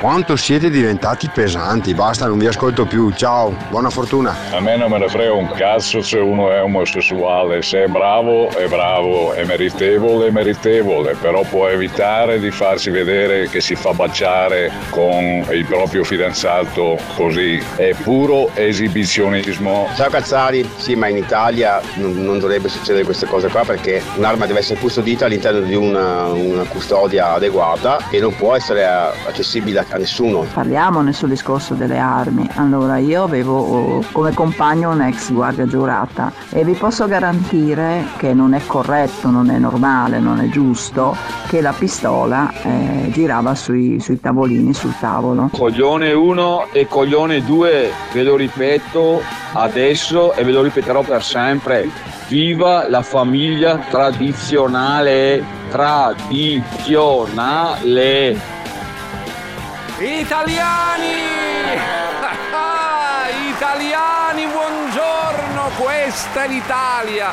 Quanto siete diventati pesanti, basta, non vi ascolto più. Ciao, buona fortuna. A me non me ne frega un cazzo se uno è omosessuale, se è bravo è bravo, è meritevole è meritevole, però può evitare di farsi vedere che si fa baciare con il proprio fidanzato così. È puro esibizionismo. Ciao Cazzari, sì ma in Italia non, non dovrebbe succedere queste cose qua perché un'arma deve essere custodita all'interno di una, una custodia adeguata e non può essere accessibile a nessuno. Parliamone sul discorso delle armi. Allora, io avevo oh, come compagno un'ex guardia giurata e vi posso garantire che non è corretto, non è normale, non è giusto che la pistola eh, girava sui, sui tavolini, sul tavolo. Coglione 1 e coglione 2, ve lo ripeto adesso e ve lo ripeterò per sempre. Viva la famiglia tradizionale, tradizionale. Italiani! Italiani, buongiorno, questa è l'Italia.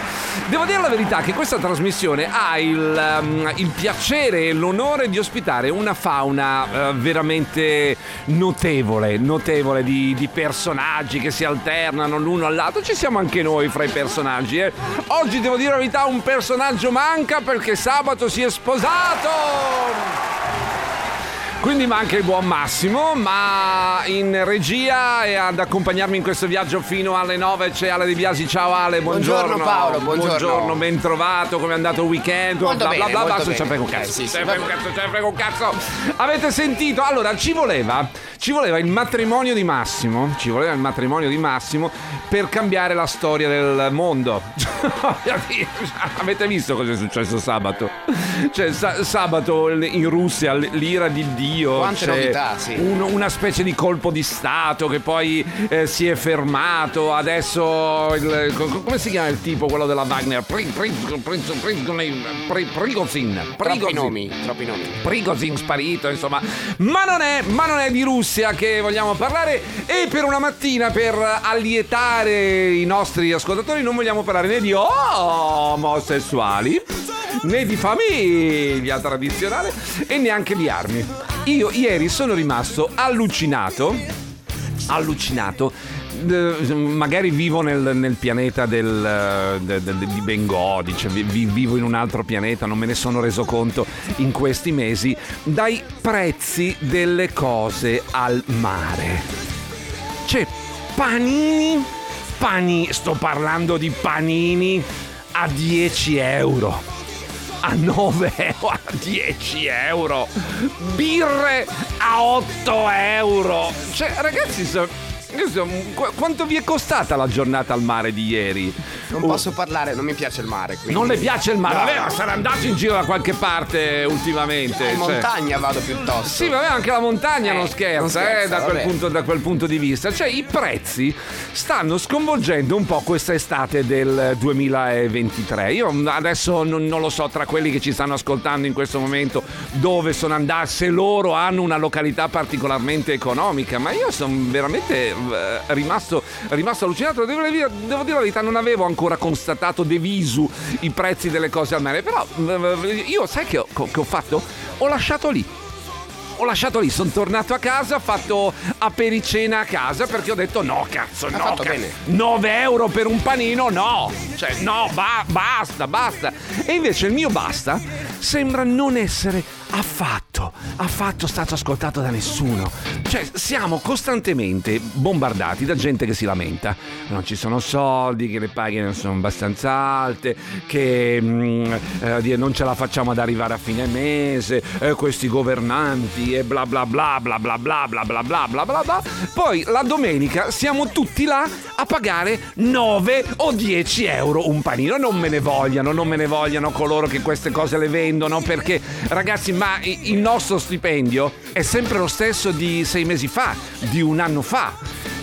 Devo dire la verità che questa trasmissione ha il, um, il piacere e l'onore di ospitare una fauna uh, veramente notevole, notevole di, di, personaggi che si alternano l'uno all'altro. Ci siamo anche noi fra i personaggi. Eh. Oggi devo dire la verità, un personaggio manca perché sabato si è sposato. Quindi manca il buon Massimo, ma in regia e ad accompagnarmi in questo viaggio fino alle 9 c'è Ale Di Biasi. Ciao Ale, buongiorno. Buongiorno Paolo, buongiorno. Buongiorno, ben trovato, come è andato il weekend? Molto bla bene, bla bla, bla ce ne frega un cazzo. Sì, ce ne frega un cazzo, ce ne frega un cazzo. Avete sentito? Allora, ci voleva, ci voleva il matrimonio di Massimo, ci voleva il matrimonio di Massimo per cambiare la storia del mondo. Avete visto cosa è successo sabato? Cioè, sa- sabato in Russia l'ira di Dio. Quante c'è novità, sì. un- una specie di colpo di Stato che poi eh, si è fermato. Adesso, il- co- come si chiama il tipo, quello della Wagner? Pri- pri- pri- pri- pri- Prigozhin. Troppi nomi, troppi nomi. Prigozhin sparito, insomma. Ma non, è, ma non è di Russia che vogliamo parlare e per una mattina, per allietare i nostri ascoltatori, non vogliamo parlare né di omosessuali né di famiglia tradizionale e neanche di armi. Io ieri sono rimasto allucinato, allucinato eh, magari vivo nel, nel pianeta del, eh, de- de- di Bengodi, cioè vi- vi- vivo in un altro pianeta, non me ne sono reso conto in questi mesi, dai prezzi delle cose al mare. C'è panini, panini, sto parlando di panini a 10 euro. A 9 euro, a 10 euro. Birre a 8 euro. Cioè, ragazzi, so- qu- quanto vi è costata la giornata al mare di ieri? Non posso parlare, non mi piace il mare. Quindi. Non le piace il mare? No, Vabbè, no. sarà andato in giro da qualche parte ultimamente. In cioè. montagna vado piuttosto. Sì, vabbè, anche la montagna Eh, non scherza, non scherza, eh, da, quel punto, da quel punto di vista. Cioè, i prezzi stanno sconvolgendo un po' questa estate del 2023. Io adesso non, non lo so tra quelli che ci stanno ascoltando in questo momento dove sono andati, se loro hanno una località particolarmente economica, ma io sono veramente eh, rimasto, rimasto allucinato. Devo, dire- devo dire la verità, non avevo ancora constatato de i prezzi delle cose al mare, però eh, io sai che ho- che ho fatto? Ho lasciato lì ho lasciato lì, sono tornato a casa, ho fatto apericena a casa perché ho detto no, cazzo, no, fatto ca- bene. 9 euro per un panino, no, cioè no, ba- basta, basta. E invece il mio basta sembra non essere affatto, affatto stato ascoltato da nessuno. Cioè siamo costantemente bombardati da gente che si lamenta, non ci sono soldi, che le paghe non sono abbastanza alte, che mm, eh, non ce la facciamo ad arrivare a fine mese, eh, questi governanti e bla bla bla bla bla bla bla bla bla bla bla bla. Poi la domenica siamo tutti là a pagare 9 o 10 euro un panino. Non me ne vogliano, non me ne vogliano coloro che queste cose le vendono perché ragazzi, ma il nostro stipendio è sempre lo stesso di sei mesi fa, di un anno fa.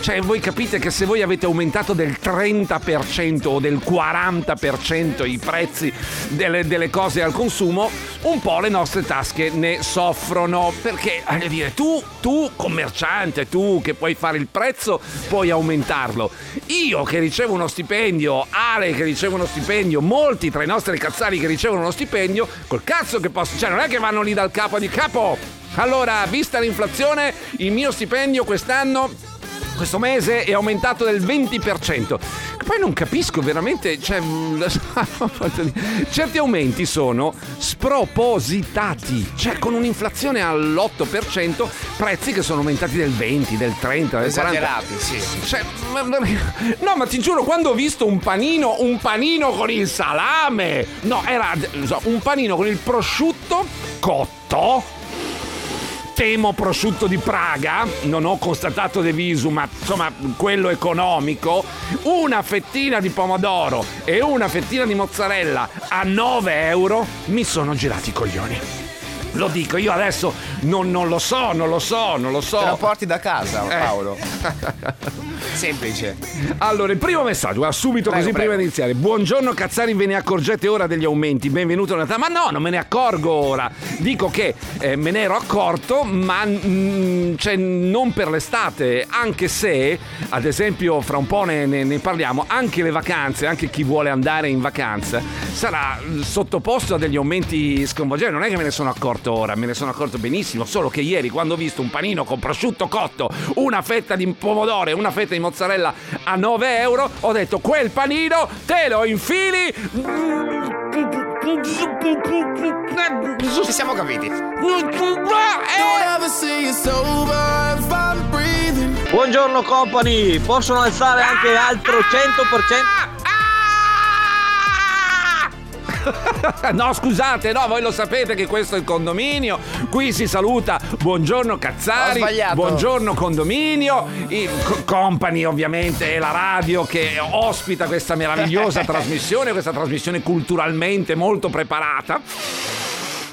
Cioè, voi capite che se voi avete aumentato del 30% o del 40% i prezzi delle, delle cose al consumo, un po' le nostre tasche ne soffrono. Perché, voglio dire, tu, tu commerciante, tu che puoi fare il prezzo, puoi aumentarlo. Io che ricevo uno stipendio, Ale che riceve uno stipendio, molti tra i nostri cazzari che ricevono uno stipendio, col cazzo che posso... Cioè, non è che vanno lì dal capo di capo Allora, vista l'inflazione, il mio stipendio quest'anno questo mese è aumentato del 20%. Poi non capisco veramente, cioè, certi aumenti sono spropositati, cioè con un'inflazione all'8%, prezzi che sono aumentati del 20, del 30, del 40. Esagerati, sì. Cioè, no, ma ti giuro, quando ho visto un panino, un panino con il salame, no, era un panino con il prosciutto cotto temo prosciutto di Praga, non ho constatato De Visu, ma insomma quello economico, una fettina di pomodoro e una fettina di mozzarella a 9 euro, mi sono girati i coglioni. Lo dico, io adesso non, non, lo so, non lo so, non lo so. Te lo porti da casa, Eh. Paolo. Semplice. Allora, il primo messaggio, va subito Prego, così prego. prima di iniziare. Buongiorno Cazzari, ve ne accorgete ora degli aumenti? Benvenuto a Natale. Ma no, non me ne accorgo ora. Dico che eh, me ne ero accorto, ma mm, cioè, non per l'estate, anche se, ad esempio, fra un po' ne, ne- ne parliamo, anche le vacanze, anche chi vuole andare in vacanza, sarà sottoposto a degli aumenti sconvolgenti. Non è che me ne sono accorto ora, me ne sono accorto benissimo, solo che ieri quando ho visto un panino con prosciutto cotto, una fetta di pomodoro e una fetta di mozzarella a 9 euro, ho detto quel panino te lo infili. Ci siamo capiti. Buongiorno company, possono alzare anche altro 100%? No, scusate, no, voi lo sapete che questo è il condominio. Qui si saluta buongiorno Cazzari, buongiorno condominio, il co- company ovviamente è la radio che ospita questa meravigliosa trasmissione, questa trasmissione culturalmente molto preparata.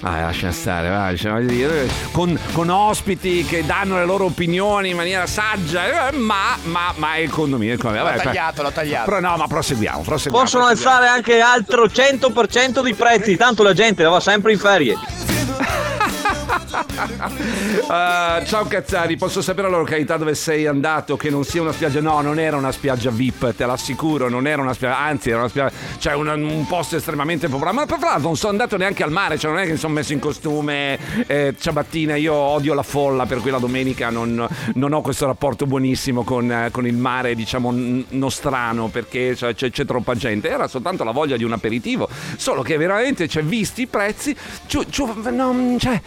Ah, lascia stare, vai, cioè, voglio dire, con, con ospiti che danno le loro opinioni in maniera saggia, eh, ma, ma, ma è il condominio. L'ho Vabbè, tagliato, l'ho tagliato. Però no, ma proseguiamo, proseguiamo. Possono proseguiamo. alzare anche altro 100% di prezzi, tanto la gente va sempre in ferie. Ah, ciao Cazzari, posso sapere la località dove sei andato? Che non sia una spiaggia? No, non era una spiaggia VIP, te l'assicuro, non era una spiaggia, anzi era una spiaggia, cioè un, un posto estremamente popolare. Ma tra l'altro non sono andato neanche al mare, cioè non è che mi sono messo in costume eh, ciabattina, io odio la folla, per cui la domenica non, non ho questo rapporto buonissimo con, eh, con il mare, diciamo, n- nostrano, perché cioè, c'è, c'è troppa gente. Era soltanto la voglia di un aperitivo, solo che veramente, cioè, visti i prezzi, giù, giù, no, cioè, eh,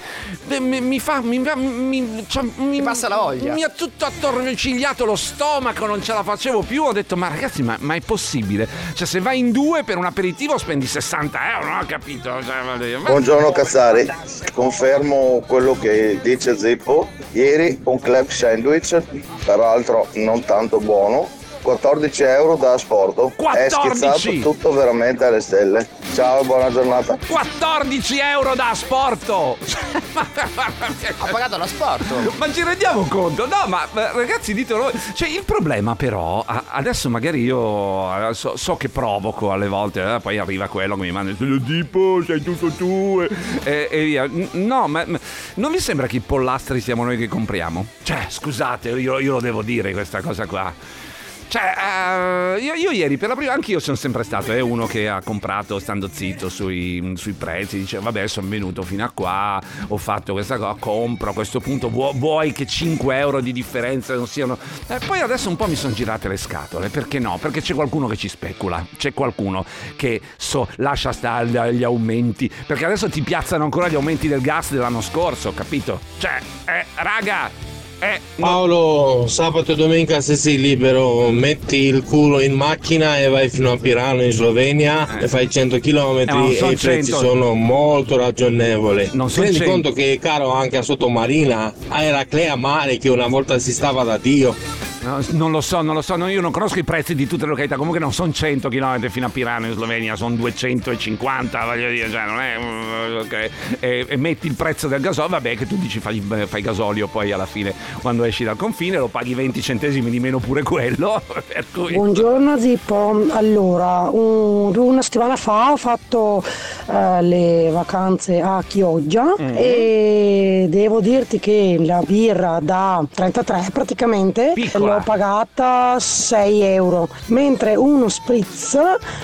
mi, mi fa, mi, mi, cioè, mi, passa la voglia. Mi ha tutto attorcigliato lo stomaco, non ce la facevo più. Ho detto, ma ragazzi, ma, ma è possibile? Cioè, se vai in due per un aperitivo spendi 60 euro, non ho capito. Cioè, ma- Buongiorno Cazzari, confermo quello che dice Zeppo. Ieri un club sandwich, peraltro non tanto buono, 14 euro da asporto. È 14? schizzato tutto veramente alle stelle. Ciao e buona giornata. 14 euro da asporto! Ha pagato l'asporto. Ma ci rendiamo conto? No, ma ragazzi, ditelo. Cioè, il problema, però, adesso magari io eh, so, so che provoco alle volte, eh, poi arriva quello che mi manda il tipo, sei tutto tu e, e- via. No, ma, ma non vi sembra che i pollastri siamo noi che compriamo? Cioè, scusate, io, io lo devo dire questa cosa qua. Cioè, eh, io, io ieri per la prima, anche io sono sempre stato eh, uno che ha comprato stando zitto sui, sui prezzi, dice vabbè sono venuto fino a qua, ho fatto questa cosa, compro a questo punto, vuoi, vuoi che 5 euro di differenza non siano... Eh, poi adesso un po' mi sono girate le scatole, perché no? Perché c'è qualcuno che ci specula, c'è qualcuno che so, lascia stare gli aumenti, perché adesso ti piazzano ancora gli aumenti del gas dell'anno scorso, capito? Cioè, eh, raga... Eh, Paolo, sabato e domenica se sei libero, metti il culo in macchina e vai fino a Pirano in Slovenia Eh. e fai 100 km Eh, e i prezzi 100. sono molto ragionevoli. Non Ti son rendi 100. conto che è caro anche a Sottomarina, a Eraclea Mare che una volta si stava da Dio. No, non lo so, non lo so, io non conosco i prezzi di tutte le località, comunque non sono 100 km fino a Pirano in Slovenia, sono 250, voglio dire, cioè non è... mm, ok. E, e metti il prezzo del gasolio, vabbè che tu dici fai, fai gasolio poi alla fine quando esci dal confine lo paghi 20 centesimi di meno pure quello, cui... Buongiorno Zippo, allora un- una settimana fa ho fatto eh, le vacanze a Chioggia Mm. e devo dirti che la birra da 33 praticamente Piccola. L'ho pagata 6 euro, mentre uno spritz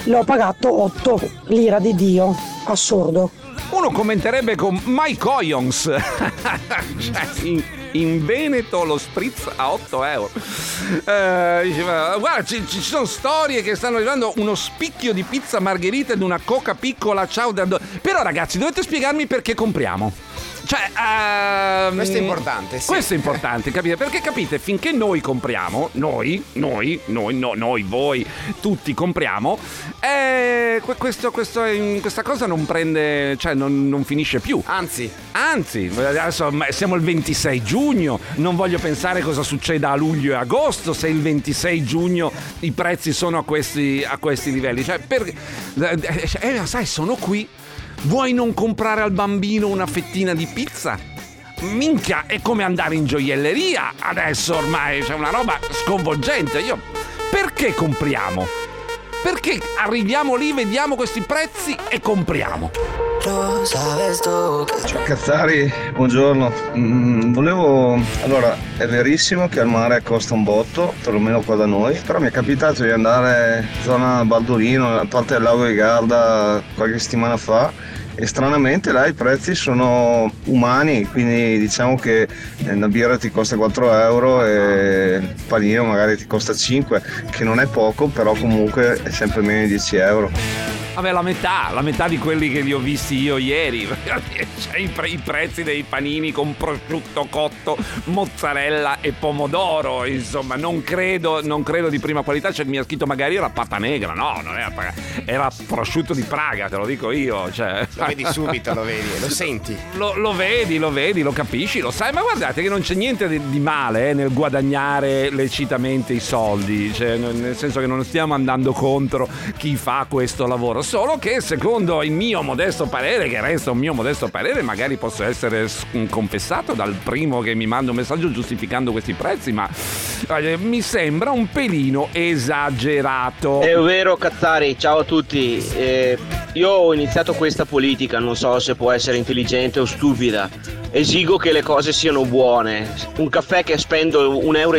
l'ho pagato 8 lira di Dio, assurdo. uno commenterebbe con Mike Oyons. cioè, in, Veneto lo spritz a 8 euro. Eh, guarda, ci, ci sono storie che stanno arrivando uno spicchio di pizza margherita ed una coca piccola. Ciao. da- Però ragazzi, dovete spiegarmi perché compriamo. Cioè, ehm, Questo è importante, sì. Questo è importante, capite? Perché capite, finché noi compriamo, noi, noi, noi, no, noi, voi, tutti compriamo, eh, que- questo, questo questa cosa non prende, cioè non, non finisce più. Anzi, Anzi, adesso siamo il 26 giugno, non voglio pensare cosa succeda a luglio e agosto se il 26 giugno i prezzi sono a questi, a questi livelli. Cioè, per, eh, sai, sono qui. Vuoi non comprare al bambino una fettina di pizza? Minchia, è come andare in gioielleria adesso ormai, c'è una roba sconvolgente. Io perché compriamo? Perché arriviamo lì, vediamo questi prezzi e compriamo? Ciao Cazzari, buongiorno. Mm, volevo. Allora, è verissimo che al mare costa un botto, perlomeno qua da noi, però mi è capitato di andare in zona Baldolino, a parte del lago di Garda qualche settimana fa. E stranamente là i prezzi sono umani, quindi diciamo che una birra ti costa 4 euro e il panino magari ti costa 5, che non è poco, però comunque è sempre meno di 10 euro. Vabbè, la metà, la metà di quelli che li ho visti io ieri. Cioè, i, pre- i prezzi dei panini con prosciutto cotto, mozzarella e pomodoro. Insomma, non credo, non credo di prima qualità. Cioè, mi ha scritto magari era pata negra. No, non era pata- Era prosciutto di Praga, te lo dico io. Cioè. lo vedi subito, lo vedi, lo senti. Lo, lo vedi, lo vedi, lo capisci, lo sai, ma guardate che non c'è niente di, di male eh, nel guadagnare lecitamente i soldi, cioè, nel senso che non stiamo andando contro chi fa questo lavoro, solo che secondo il mio modesto parere, che resta un mio modesto parere, magari posso essere confessato dal primo che mi manda un messaggio giustificando questi prezzi, ma eh, mi sembra un pelino esagerato. È vero Cazzari, ciao a tutti. Eh, io ho iniziato questa politica, non so se può essere intelligente o stupida. Esigo che le cose siano buone. Un caffè che spendo 1,50 euro,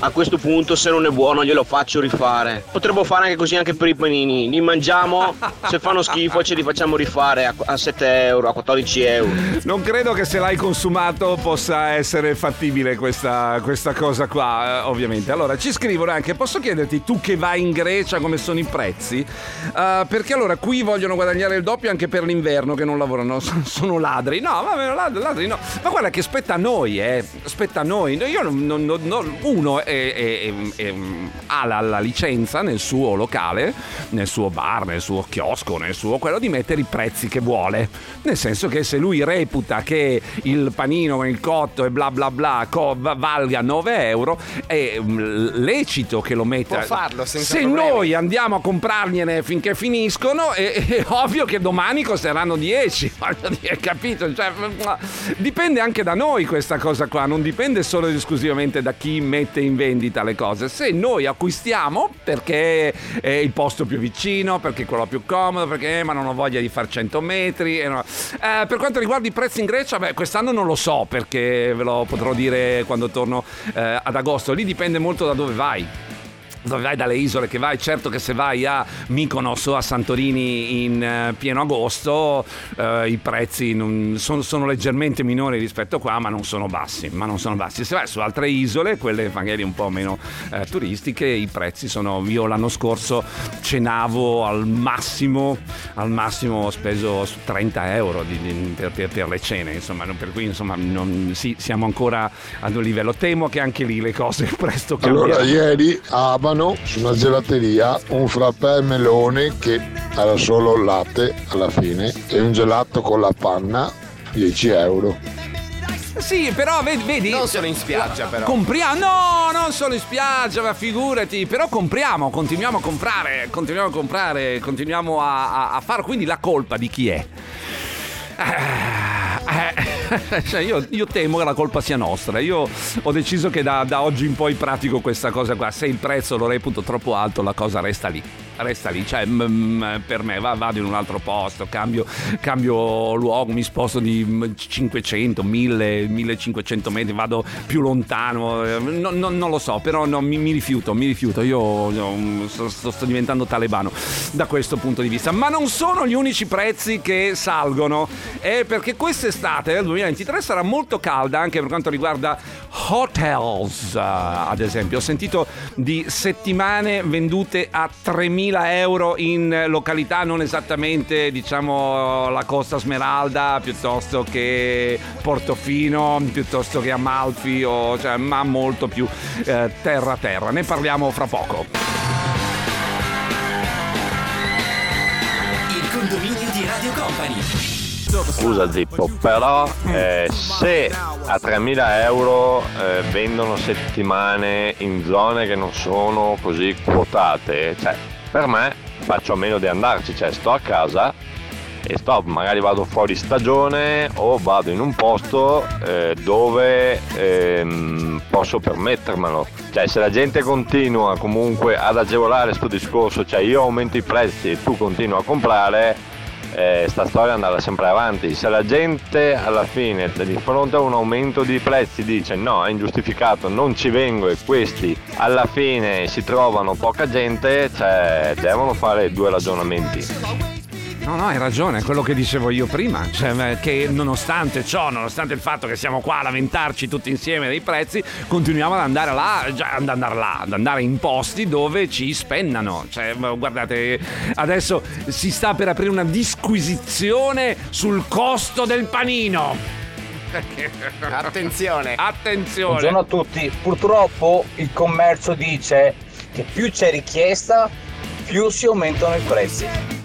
a questo punto se non è buono glielo faccio rifare. Potremmo fare anche così anche per i panini. Li mangiamo, se fanno schifo ce li facciamo rifare a, a 7 euro, a 14 euro. Non credo che se l'hai consumato possa essere fattibile questa, questa cosa qua, eh, ovviamente. Allora, ci scrivono anche, posso chiederti tu che vai in Grecia come sono i prezzi? Eh, perché allora qui vogliono guadagnare il doppio anche per l'inverno che non lavorano, sono- ladri. No, vabbè, ladri, ladri no. Ma guarda che spetta a noi, eh. Spetta a noi. Io non- non- non- uno è- è- è- è- ha la, la licenza nel suo locale, nel suo bar, nel suo chiosco, nel suo quello di mettere i prezzi che vuole. Nel senso che se lui reputa che il panino con il cotto e bla bla bla co- va- valga 9 euro, è mm, lecito che lo metta. Può farlo senza Se problemi. noi andiamo a comprargliene finché finiscono, è, è ovvio che domani costeranno 10. Voglio dire, capito? Cioè, mm, dipende anche da noi questa cosa qua, non dipende solo ed esclusivamente da chi mette in vendita le cose. Se noi acquistiamo perché è il posto più vicino, perché è quello più comodo, perché eh, ma non ho voglia di fare 100 metri. e no. Eh, per quanto riguarda i prezzi in Grecia, beh, quest'anno non lo so perché ve lo potrò dire quando torno eh, ad agosto. Lì dipende molto da dove vai dove vai dalle isole che vai, certo che se vai a Mykonos o a Santorini in eh, pieno agosto eh, i prezzi non- sono, sono leggermente minori rispetto a qua, ma non sono bassi, ma non sono bassi. Se vai su altre isole, quelle magari un po' meno eh, turistiche, i prezzi sono io l'anno scorso cenavo al massimo, al massimo ho speso 30 euro di- di- per, per- per le cene, insomma, non- per cui insomma non- sì, siamo ancora ad un livello. Temo che anche lì le cose presto cambieranno. Allora, ieri a Abano, su una gelateria, un frappè al melone che era solo latte alla fine e un gelato con la panna, 10 euro. Sì, però vedi, vedi Non solo in spiaggia, però. Compriamo, no, non solo in spiaggia, ma figurati, però compriamo, continuiamo a comprare, continuiamo a comprare, continuiamo a, a, a fare, quindi la colpa di chi è? Eh, cioè io, io temo che la colpa sia nostra. Io ho deciso che da, da oggi in poi pratico questa cosa qua. Se il prezzo lo reputo troppo alto, la cosa resta lì. Resta lì, cioè mm, mm, per me va- vado in un altro posto, cambio, cambio luogo, mi sposto di mm, 500, 1000, 1500 metri, vado più lontano, eh, no- no- non lo so, però no, mi, mi rifiuto, mi rifiuto, io no, mm, sto, sto- sto diventando talebano da questo punto di vista, ma non sono gli unici prezzi che salgono, è perché quest'estate del 2023 sarà molto calda anche per quanto riguarda hotels, eh, ad esempio, ho sentito di settimane vendute a 3.000 euro in località non esattamente diciamo la Costa Smeralda piuttosto che Portofino piuttosto che Amalfi o, cioè, ma molto più eh, terra terra ne parliamo fra poco Il condominio di Radio Company. Scusa Zippo, però eh, se a 3.000 euro eh, vendono settimane in zone che non sono così quotate, cioè, per me faccio a meno di andarci, cioè sto a casa e sto, magari vado fuori stagione o vado in un posto eh, dove ehm, posso permettermelo. Cioè se la gente continua comunque ad agevolare questo discorso, cioè io aumento i prezzi e tu continui a comprare, eh, sta storia andrà sempre avanti. Se la gente alla fine di fronte a un aumento di prezzi dice no, è ingiustificato, non ci vengo e questi alla fine si trovano poca gente, cioè devono fare due ragionamenti. No, no, hai ragione, è quello che dicevo io prima, cioè che nonostante ciò, nonostante il fatto che siamo qua a lamentarci tutti insieme dei prezzi, continuiamo ad andare là, già ad andare là, ad andare in posti dove ci spennano. Cioè, guardate, adesso si sta per aprire una disquisizione sul costo del panino. Attenzione. Attenzione. Buongiorno a tutti. Purtroppo il commercio dice che più c'è richiesta, più si aumentano i prezzi.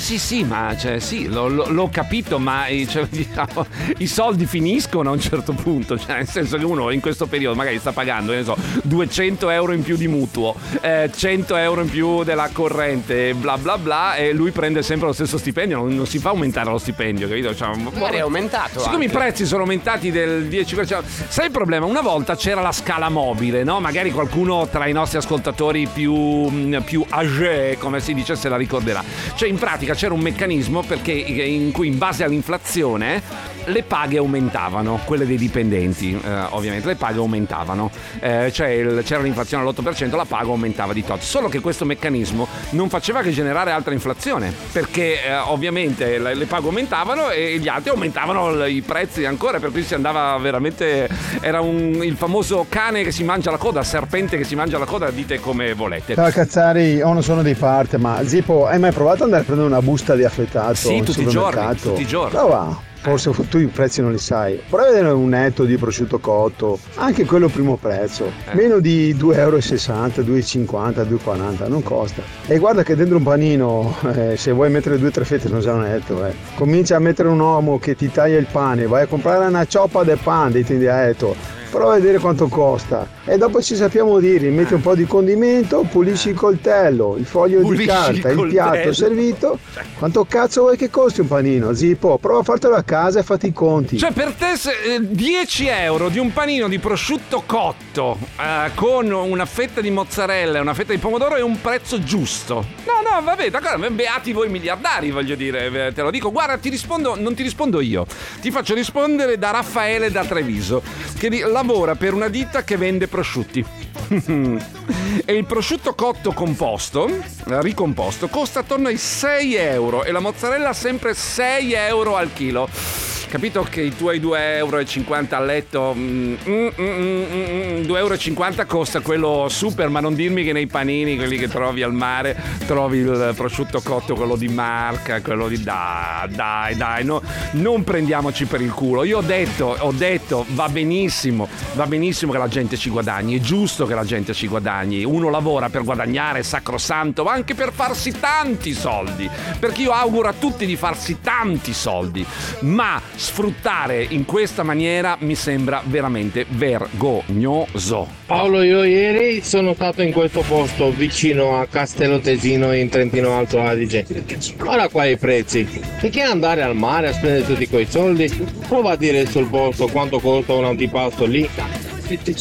Sì, sì, ma cioè, sì, l'ho, l'ho- capito, ma eh, cioè, diciamo, i soldi finiscono a un certo punto. Cioè, nel senso che uno in questo periodo magari sta pagando, so, 200 euro in più di mutuo, eh, 100 euro in più della corrente, bla bla bla, e lui prende sempre lo stesso stipendio, non, non si fa aumentare lo stipendio, capito? Cioè, Magari è aumentato Siccome anche. i prezzi sono aumentati del 10%, sai il problema? Una volta c'era la scala mobile, no? Magari qualcuno tra i nostri ascoltatori più, mh, più âgé, come si dice, se la ricorderà. Cioè, in pratica c'era un meccanismo perché in cui in base all'inflazione le paghe aumentavano, quelle dei dipendenti, eh, ovviamente, le paghe aumentavano. Eh, cioè il- c'era l'inflazione all'8%, la paga aumentava di tot. Solo che questo meccanismo non faceva che generare altra inflazione, perché eh, ovviamente le, le paghe aumentavano e gli altri aumentavano i prezzi ancora, per cui si andava veramente... Era un- il famoso cane che si mangia la coda, serpente che si mangia la coda, dite come volete. Ciao Cazzari, oh non sono di parte, ma Zippo, hai mai provato ad andare a prendere una busta di affettato? Sì, tutti i giorni, tutti i giorni. Prova. Forse tu i prezzi non li sai. Prova a vedere un netto di prosciutto cotto, anche quello primo prezzo, Eh. meno di 2,60 euro, 2,50, 2,40, non costa. E guarda che dentro un panino, eh, se vuoi mettere due o tre fette, non già un netto, eh. Comincia a mettere un uomo che ti taglia il pane, vai a comprare una cioppa del pan, ti di etto. Prova a vedere quanto costa e dopo ci sappiamo dire, metti un po' di condimento, pulisci il coltello, il foglio Pulisci di carta, il il, piatto servito. Quanto cazzo vuoi che costi un panino? Zippo, prova a fartelo a casa e fatti i conti. Cioè, per te eh, 10 euro di un panino di prosciutto cotto eh, con una fetta di mozzarella e una fetta di pomodoro è un prezzo giusto. No, no, vabbè, d'accordo, beati voi miliardari, voglio dire, eh, te lo dico. Guarda, ti rispondo, non ti rispondo io, ti faccio rispondere da Raffaele da Treviso, che di- lavora per una ditta che vende prosciutti. e il prosciutto cotto composto, eh, ricomposto, costa attorno ai 6 euro e la mozzarella sempre 6 euro al chilo. Capito che i tuoi 2,50 euro a letto, mm, mm, mm, mm, mm, 2,50 euro costa quello super, ma non dirmi che nei panini, quelli che trovi al mare, trovi il prosciutto cotto, quello di marca, quello di dai, dai, dai, no, non prendiamoci per il culo. Io ho detto, ho detto, va benissimo, va benissimo che la gente ci guadagni, è giusto che la gente ci guadagni. Uno lavora per guadagnare, sacrosanto, ma anche per farsi tanti soldi. Perché io auguro a tutti di farsi tanti soldi, ma sfruttare in questa maniera mi sembra veramente vergognoso. Paolo, io ieri sono stato in questo posto vicino a Castello Tesino in Trentino Alto Adige. Guarda qua i prezzi. Perché andare al mare a spendere tutti quei soldi? Prova a dire sul posto quanto costa un antipasto lì.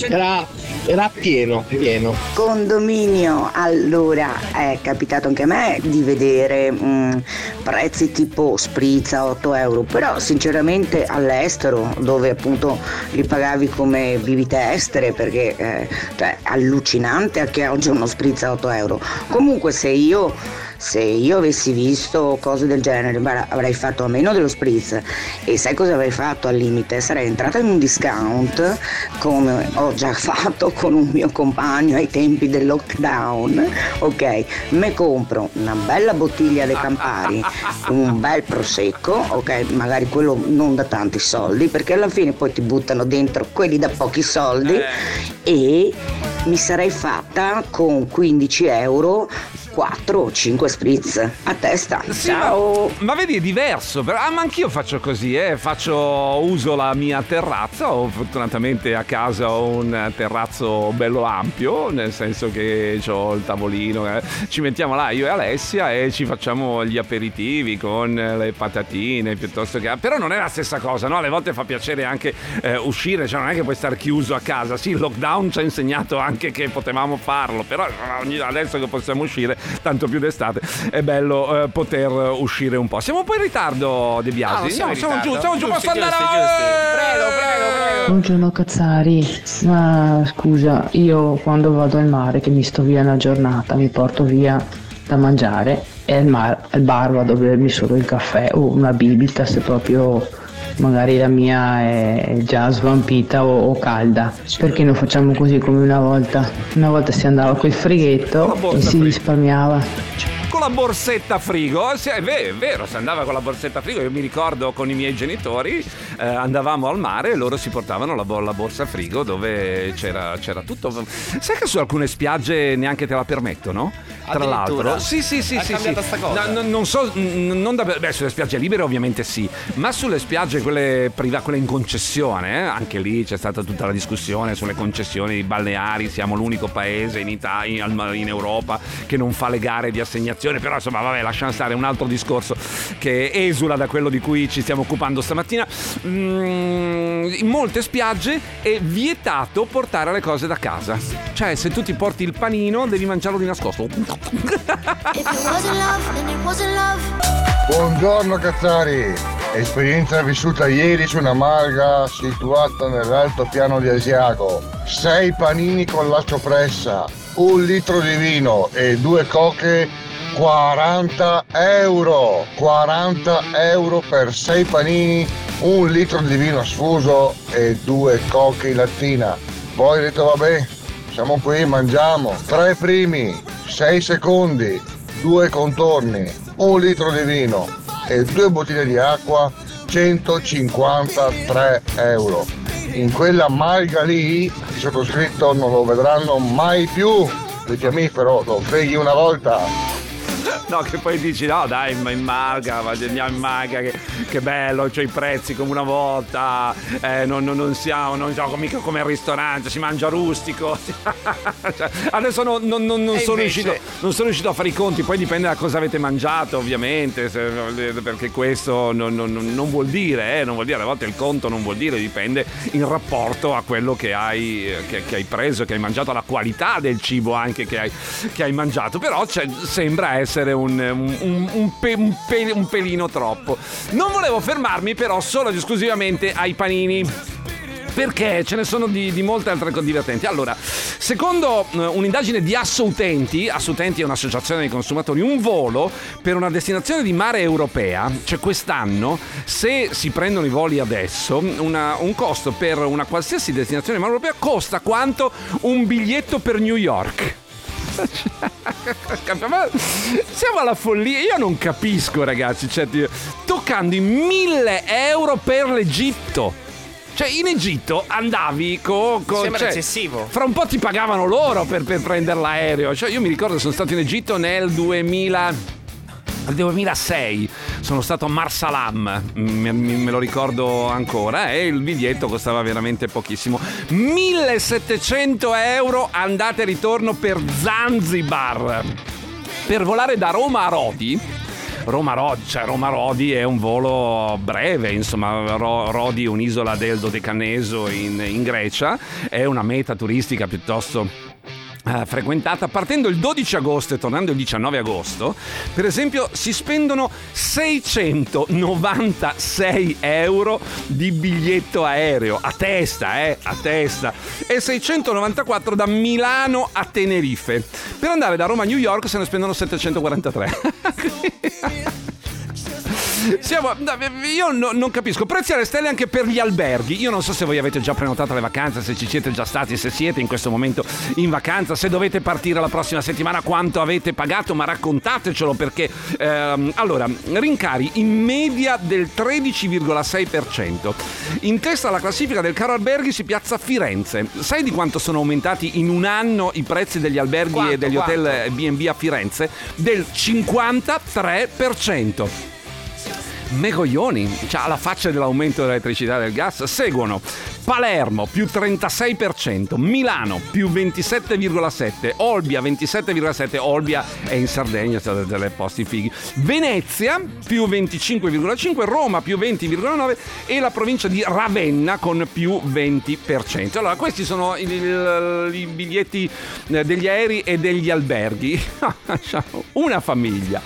Era, era pieno, pieno. Condominio, allora è capitato anche a me di vedere mm, prezzi tipo sprizza 8 euro, però sinceramente all'estero dove appunto li pagavi come bibite estere perché eh, cioè, allucinante che oggi uno sprizza 8 euro. Comunque se io se io avessi visto cose del genere beh, avrei fatto a meno dello spritz e sai cosa avrei fatto al limite? Sarei entrata in un discount come ho già fatto con un mio compagno ai tempi del lockdown, ok? Me compro una bella bottiglia dei Campari, un bel prosecco, ok? Magari quello non da tanti soldi perché alla fine poi ti buttano dentro quelli da pochi soldi e mi sarei fatta con 15 euro 4 o 5 spritz a testa. Sì, Ciao! Ma, ma vedi, è diverso. però- Ah, ma anch'io faccio così, eh. Faccio, uso la mia terrazza. Ho fortunatamente a casa ho un terrazzo bello ampio, nel senso che ho il tavolino. eh. Ci mettiamo là io e Alessia e ci facciamo gli aperitivi con le patatine piuttosto che. Però non è la stessa cosa, no? Alle volte fa piacere anche eh, uscire, cioè non è che puoi stare chiuso a casa. Sì, il lockdown ci ha insegnato anche che potevamo farlo, però adesso che possiamo uscire, tanto più d'estate, è bello eh, poter uscire un po'. Siamo un po' in ritardo, De Biasi. No, non siamo siamo giù, siamo giù, Giusti, posso andare giusti, giusti. Prego, prego, prego. Buongiorno Cazzari, ma scusa, io quando vado al mare che mi sto via una giornata, mi porto via da mangiare e al, mar- al bar vado a bermi solo il caffè o una bibita se proprio magari la mia è già svampita o, o calda. Perché non facciamo così come una volta? Una volta si andava col frighetto e si risparmiava. con la borsetta frigo. Sì, è vero, è vero, si andava con la borsetta frigo. Io mi ricordo con i miei genitori eh, andavamo al mare e loro si portavano la, bo- la borsa frigo dove c'era, c'era tutto. Sai che su alcune spiagge neanche te la permettono? Tra l'altro, sì, sì, sì, È sì, sì. cambiata sta cosa? No, no, non so, non da, beh, sulle spiagge libere ovviamente sì, ma sulle spiagge quelle private, quelle in concessione, eh, anche lì c'è stata tutta la discussione sulle concessioni balneari. Siamo l'unico paese in Italia, in, in Europa che non fa le gare di assegnazione. Però insomma, vabbè, lasciamo stare un altro discorso che esula da quello di cui ci stiamo occupando stamattina. Mm, in molte spiagge è vietato portare le cose da casa. Cioè, se tu ti porti il panino, devi mangiarlo di nascosto. Buongiorno Cazzari, esperienza vissuta ieri su una marga situata nell'altopiano di Asiago. Sei panini con la soppressa, un litro di vino e due coche 40 euro. 40 euro per sei panini, un litro di vino sfuso e due coche in lattina. Poi detto vabbè, siamo qui, mangiamo. Tre primi, sei secondi, due contorni, un litro di vino e due bottiglie di acqua, 153 euro. In quella malga lì, il sottoscritto non lo vedranno mai più. Il fiammifero lo freghi una volta. No, che poi dici, no dai, ma in Marga, ma andiamo in Marga, che, che bello, c'ho i prezzi come una volta, eh, non, non- non siamo, non siamo mica come al ristorante, si mangia rustico. Cioè, adesso non, non- sono invece- riuscito, non sono riuscito a fare i conti, poi dipende da cosa avete mangiato ovviamente, se- perché questo non, non- non- non vuol dire, eh, non vuol dire, a volte il conto non vuol dire, dipende in rapporto a quello che hai, che, che hai preso, che hai mangiato, alla qualità del cibo anche che hai, che hai mangiato, però sembra essere un, un- un- un pe- un pe- un pelino troppo. Non volevo fermarmi però solo ed esclusivamente ai panini. Perché ce ne sono di, di molte altre divertenti. Allora, secondo eh, un'indagine di Assoutenti, Assoutenti è un'associazione dei consumatori, un volo per una destinazione di mare europea, cioè quest'anno, se si prendono i voli adesso, una- un costo per una qualsiasi destinazione di mare europea costa quanto un biglietto per New York. Ma Siamo alla follia. Io non capisco, ragazzi. Cioè, toccando i 1000 euro per l'Egitto. Cioè, in Egitto andavi con. Sembra eccessivo. Fra un po' ti pagavano loro per, per prendere l'aereo. Cioè, io mi ricordo sono stato in Egitto nel 2000. Nel 2006 sono stato a Marsalam, me, me- lo ricordo ancora, e il biglietto costava veramente pochissimo. 1700 euro andata e ritorno per Zanzibar. Per volare da Roma a Rodi. Roma Rodi, cioè Roma Rodi è un volo breve, insomma, Ro- Rodi è un'isola del Dodecaneso in, in Grecia, è una meta turistica piuttosto eh, frequentata partendo il 12 agosto e tornando il 19 agosto per esempio si spendono 696 euro di biglietto aereo a testa eh a testa e 694 da Milano a Tenerife. Per andare da Roma a New York se ne spendono 743 Siamo, no, io no- non capisco. Prezzi alle stelle anche per gli alberghi. Io non so se voi avete già prenotato le vacanze, se ci siete già stati, se siete in questo momento in vacanza, se dovete partire la prossima settimana, quanto avete pagato, ma raccontatecelo perché ehm, allora, rincari in media del 13,6%. In testa alla classifica del caro alberghi si piazza Firenze. Sai di quanto sono aumentati in un anno i prezzi degli alberghi Quanto, e degli hotel B&B a Firenze? Del 53%. Megoglioni, cioè alla faccia dell'aumento dell'elettricità e del gas, seguono Palermo più 36%, Milano più 27,7%, Olbia 27,7%, Olbia è in Sardegna, c'è delle posti fighi, Venezia più 25,5%, Roma più 20,9% e la provincia di Ravenna con più 20%. Allora, questi sono i biglietti eh, degli aerei e degli alberghi. una famiglia,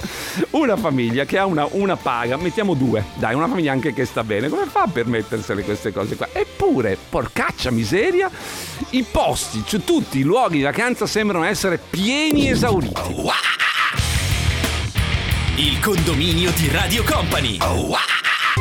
una famiglia che ha una, una paga, mettiamo due, dai, una famiglia anche che sta bene, come fa a permettersele queste cose qua? Eppure, porcaccia miseria, i posti, cioè tutti i luoghi di vacanza sembrano essere pieni esauriti. Il condominio di Radio Company.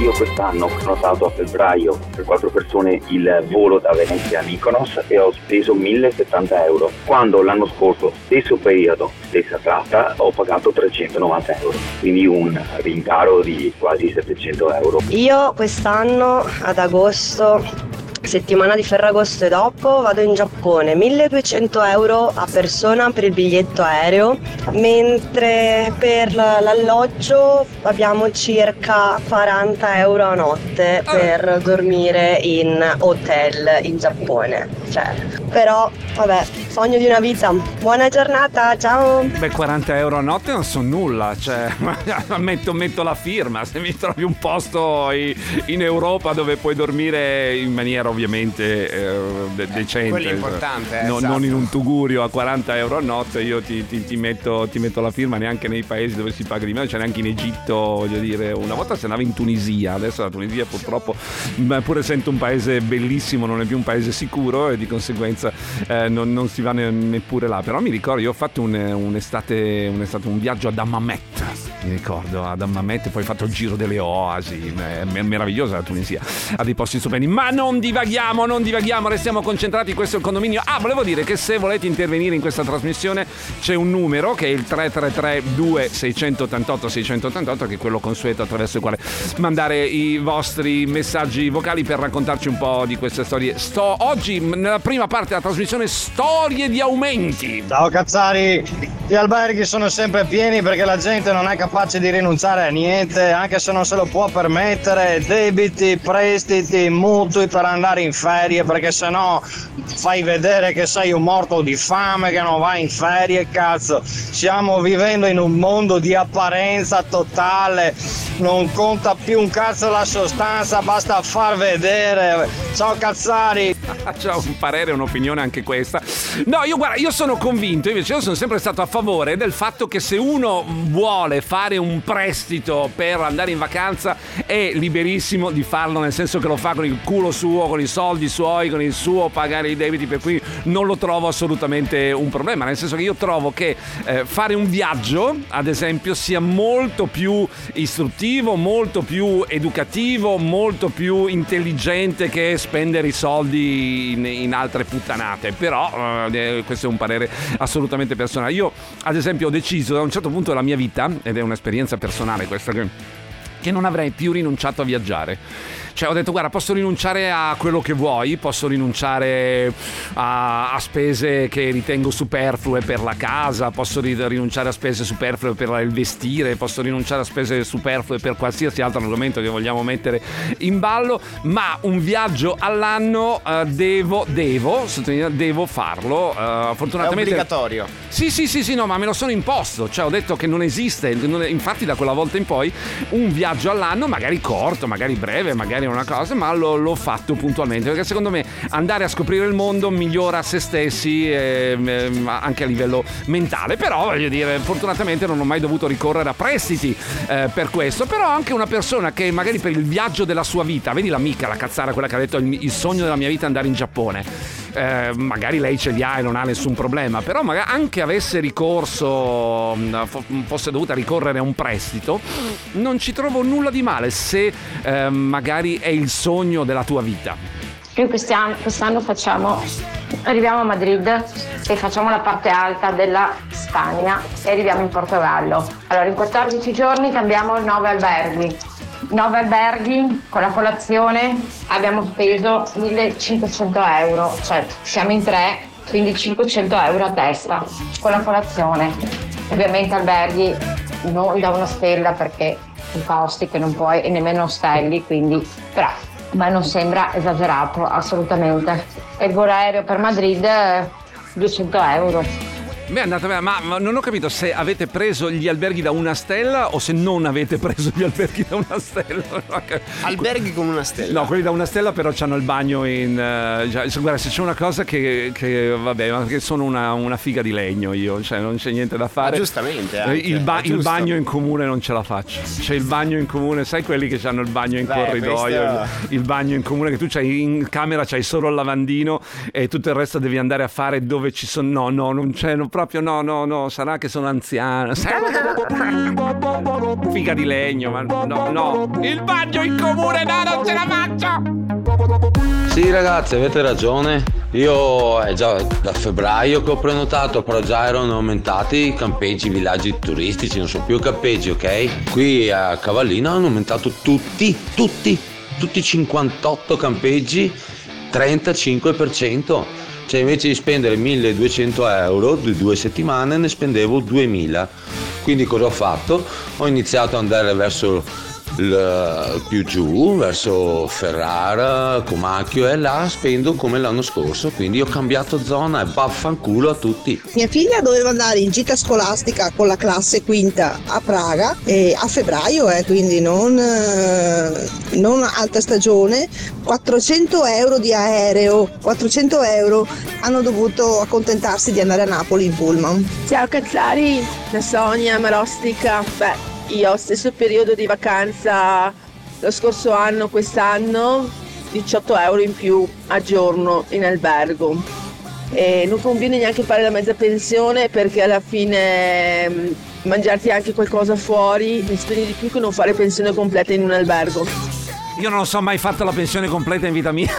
Io quest'anno ho prenotato a febbraio per quattro persone il volo da Venezia a Mykonos e ho speso 1070 euro, quando l'anno scorso, stesso periodo, stessa tratta, ho pagato 390 euro, quindi un rincaro di quasi 700 euro. Io quest'anno ad agosto, settimana di Ferragosto e dopo, vado in Giappone, 1200 euro a persona per il biglietto aereo, mentre per l'alloggio abbiamo circa 40 euro a notte per dormire in hotel in Giappone. Cioè, però, vabbè, sogno di una vita. Buona giornata, ciao! Beh, 40 euro a notte non sono nulla, cioè metto, metto la firma, se mi trovi un posto in Europa dove puoi dormire in maniera ovviamente eh, de- decente, quello è importante, eh, No- esatto. non in un tugurio a 40 euro a notte, io ti, ti- ti metto, ti metto la firma neanche nei paesi dove si paga di meno, cioè neanche in Egitto, voglio dire, una volta si andava in Tunisia, adesso la Tunisia purtroppo, pur essendo un paese bellissimo, non è più un paese sicuro e di conseguenza eh, non, non si va ne- neppure là. Però mi ricordo, io ho fatto un- un'estate, un'estate, un viaggio ad Hammamet, mi ricordo, ad Hammamet, poi ho fatto il giro delle oasi, è mer- meravigliosa la Tunisia, ha dei posti stupendi. Ma non divaghiamo, non divaghiamo, restiamo concentrati, questo è il condominio. Ah, volevo dire che se volete intervenire in questa trasmissione c'è un numero che è il 333 2688 688 che è quello consueto attraverso il quale mandare i vostri messaggi vocali per raccontarci un po' di queste storie. Sto oggi nella prima parte della trasmissione storie di aumenti. Ciao Cazzari, gli alberghi sono sempre pieni perché la gente non è capace di rinunciare a niente, anche se non se lo può permettere, debiti, prestiti, mutui per andare in ferie perché sennò fai vedere che sei un morto di fame, che non vai in ferie, cazzo. Stiamo vivendo in un mondo di apparenza totale, non conta più un cazzo la sostanza, basta far vedere. Ciao Cazzari. C'è un parere, un'opinione anche questa. No, io guarda, io sono convinto, invece io sono sempre stato a favore del fatto che se uno vuole fare un prestito per andare in vacanza è liberissimo di farlo, nel senso che lo fa con il culo suo, con i soldi suoi, con il suo pagare i debiti, per cui non lo trovo assolutamente un problema, nel senso che io trovo che eh, fare un viaggio, ad esempio, sia molto più istruttivo, molto più educativo, molto più intelligente che spendere i soldi in, in altre puttanate. Però eh, questo è un parere assolutamente personale. Io, ad esempio, ho deciso da un certo punto della mia vita, ed è un'esperienza personale questa che non avrei più rinunciato a viaggiare. Cioè ho detto guarda posso rinunciare a quello che vuoi, posso rinunciare a, a spese che ritengo superflue per la casa, posso ri- rinunciare a spese superflue per il vestire, posso rinunciare a spese superflue per qualsiasi altro argomento che vogliamo mettere in ballo, ma un viaggio all'anno eh, devo, devo, devo farlo. eh, fortunatamente È obbligatorio. Sì, sì, sì, sì, no, ma me lo sono imposto. Cioè, ho detto che non esiste. non- infatti, da quella volta in poi, un viaggio all'anno, magari corto, magari breve, magari una cosa, ma l'ho, l'ho fatto puntualmente. Perché secondo me andare a scoprire il mondo migliora se stessi ehm, ehm, anche a livello mentale. Però, voglio dire, fortunatamente non ho mai dovuto ricorrere a prestiti eh, per questo. Però anche una persona che magari per il viaggio della sua vita, vedi l'amica, la cazzara, quella che ha detto il, il sogno della mia vita è andare in Giappone. Eh, magari lei ce li ha e non ha nessun problema, però magari anche avesse ricorso, fo- fosse dovuta ricorrere a un prestito, non ci trovo nulla di male se eh, magari è il sogno della tua vita. Noi quest'anno, quest'anno facciamo, arriviamo a Madrid e facciamo la parte alta della Spagna e arriviamo in Portogallo. Allora in 14 giorni cambiamo 9 alberghi. 9 alberghi con la colazione abbiamo speso 1500 euro, cioè siamo in tre, quindi 500 euro a testa con la colazione. Ovviamente alberghi non da una stella perché i costi che non puoi e nemmeno ostelli, quindi però ma non sembra esagerato assolutamente. E il volo aereo per Madrid eh, 200 euro. Beh, è andata bene, ma, ma non ho capito se avete preso gli alberghi da una stella o se non avete preso gli alberghi da una stella. Alberghi con una stella. No, quelli da una stella però hanno il bagno in... eh, già- guarda, se c'è una cosa che, che, vabbè, ma che sono una, una figa di legno io, cioè non c'è niente da fare. Ma giustamente, anche, Il, ba- è il giusto. bagno in comune non ce la faccio. C'è il bagno in comune, sai quelli che hanno il bagno in Beh, corridoio, questo- il, il bagno in comune che tu c'hai in camera, c'hai solo il lavandino e tutto il resto devi andare a fare dove ci sono... No, no, non c'è, no, proprio no, no, no, sarà che sono anziano. Figa di legno, ma no, no. Il bagno in comune, no, non ce la faccio! Sì ragazzi avete ragione, io è già da febbraio che ho prenotato, però già erano aumentati i campeggi, i villaggi turistici, non sono più campeggi, ok? Qui a Cavallino hanno aumentato tutti, tutti, tutti 58 campeggi, 35%. Cioè invece di spendere 1200 euro di due settimane ne spendevo 2000. Quindi cosa ho fatto? Ho iniziato ad andare verso più giù, verso Ferrara, Comacchio e là spendo come l'anno scorso. Quindi ho cambiato zona e vaffanculo a tutti. Mia figlia doveva andare in gita scolastica con la classe quinta a Praga e a febbraio, eh, quindi non, eh, non alta stagione, 400 euro di aereo, 400 euro hanno dovuto accontentarsi di andare a Napoli in pullman. Ciao Cazzari, da Sonia Marostica. Beh, io stesso periodo di vacanza lo scorso anno, quest'anno 18 euro in più a giorno in albergo. E non conviene neanche fare la mezza pensione perché alla fine mh, mangiarti anche qualcosa fuori mi spendi di più che non fare pensione completa in un albergo. Io non so mai fatto la pensione completa in vita mia.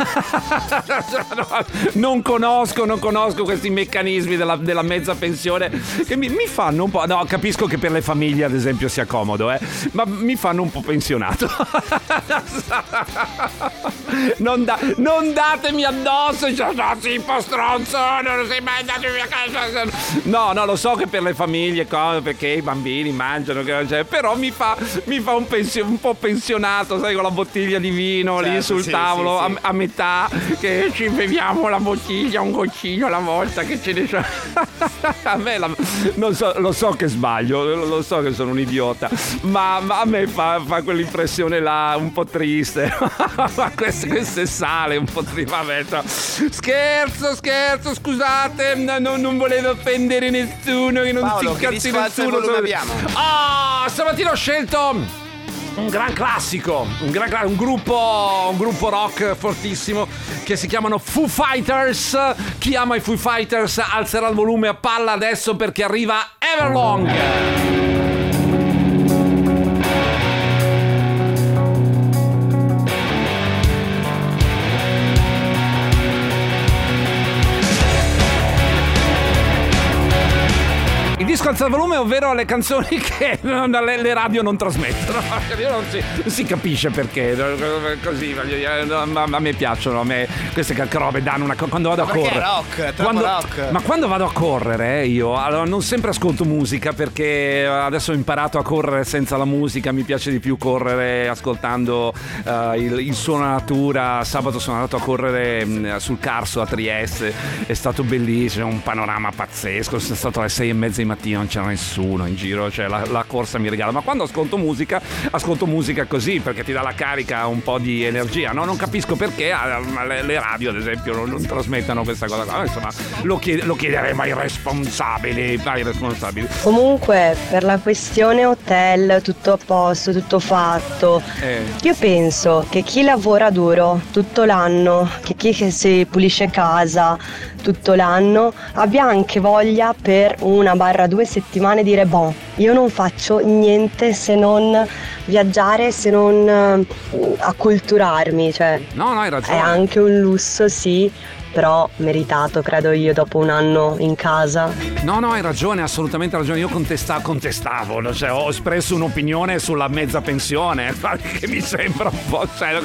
No, non conosco, non conosco questi meccanismi della, della mezza pensione che mi, mi fanno un po'. No, capisco che per le famiglie, ad esempio, sia comodo, eh. Ma mi fanno un po' pensionato. Non, da- non datemi addosso, cioè, no, sì, po' stronzo, non sei mai andato via casa. No, no, lo so che per le famiglie, come, perché i bambini mangiano, però mi fa, mi fa un, pensio- un po' pensionato, sai, con la bottiglia di vino lì Certo, sul sì, tavolo sì, sì. A, a metà, che ci beviamo la bottiglia, un goccino alla volta, che ce ne so. A me la- non so, lo so che sbaglio, lo, so che sono un idiota, ma, ma a me fa, fa quell'impressione là un po' triste. questo è sale, un po' triste. Vabbè, no. Scherzo, scherzo, scusate, no, no, non volevo offendere nessuno, che non Paolo, si incazzi nessuno. abbiamo? Ah, stamattina ho scelto un gran classico, un, gran un gruppo, un gruppo rock fortissimo che si chiamano Foo Fighters. Chi ama i Foo Fighters alzerà il volume a palla adesso perché arriva Everlong. Il volume, ovvero le canzoni che le, le radio non trasmettono. Io non si, non si capisce perché. Così, a me piacciono, a me queste robe danno una quando vado a correre. rock, Quando- rock. Ma quando vado a correre, eh, io allora, non sempre ascolto musica perché adesso ho imparato a correre senza la musica. Mi piace di più correre ascoltando eh, il, il suono natura. Sabato sono andato a correre mh, sul Carso a Trieste, è stato bellissimo, un panorama pazzesco. Sono stato alle sei e mezza di mattina, non c'era nessuno in giro, cioè la, la corsa mi regala. Ma quando ascolto musica, ascolto musica così perché ti dà la carica, un po' di energia. No? Non capisco perché ah, le, le radio, ad esempio, non, non trasmettano questa cosa qua. Insomma, lo, chied- lo chiederemo ai responsabili. Ai responsabili. Comunque, per la questione hotel, tutto a posto, tutto fatto. Eh. Io penso che chi lavora duro tutto l'anno, che chi che si pulisce casa tutto l'anno, abbia anche voglia per una barra due settimane dire boh, io non faccio niente se non viaggiare, se non eh, acculturarmi, cioè No, no, hai è ragione. anche un lusso, sì, però meritato, credo io, dopo un anno in casa. No, no, hai ragione, assolutamente ragione. Io contesta- contestavo, cioè, ho espresso un'opinione sulla mezza pensione, che mi sembra un po'. cioè,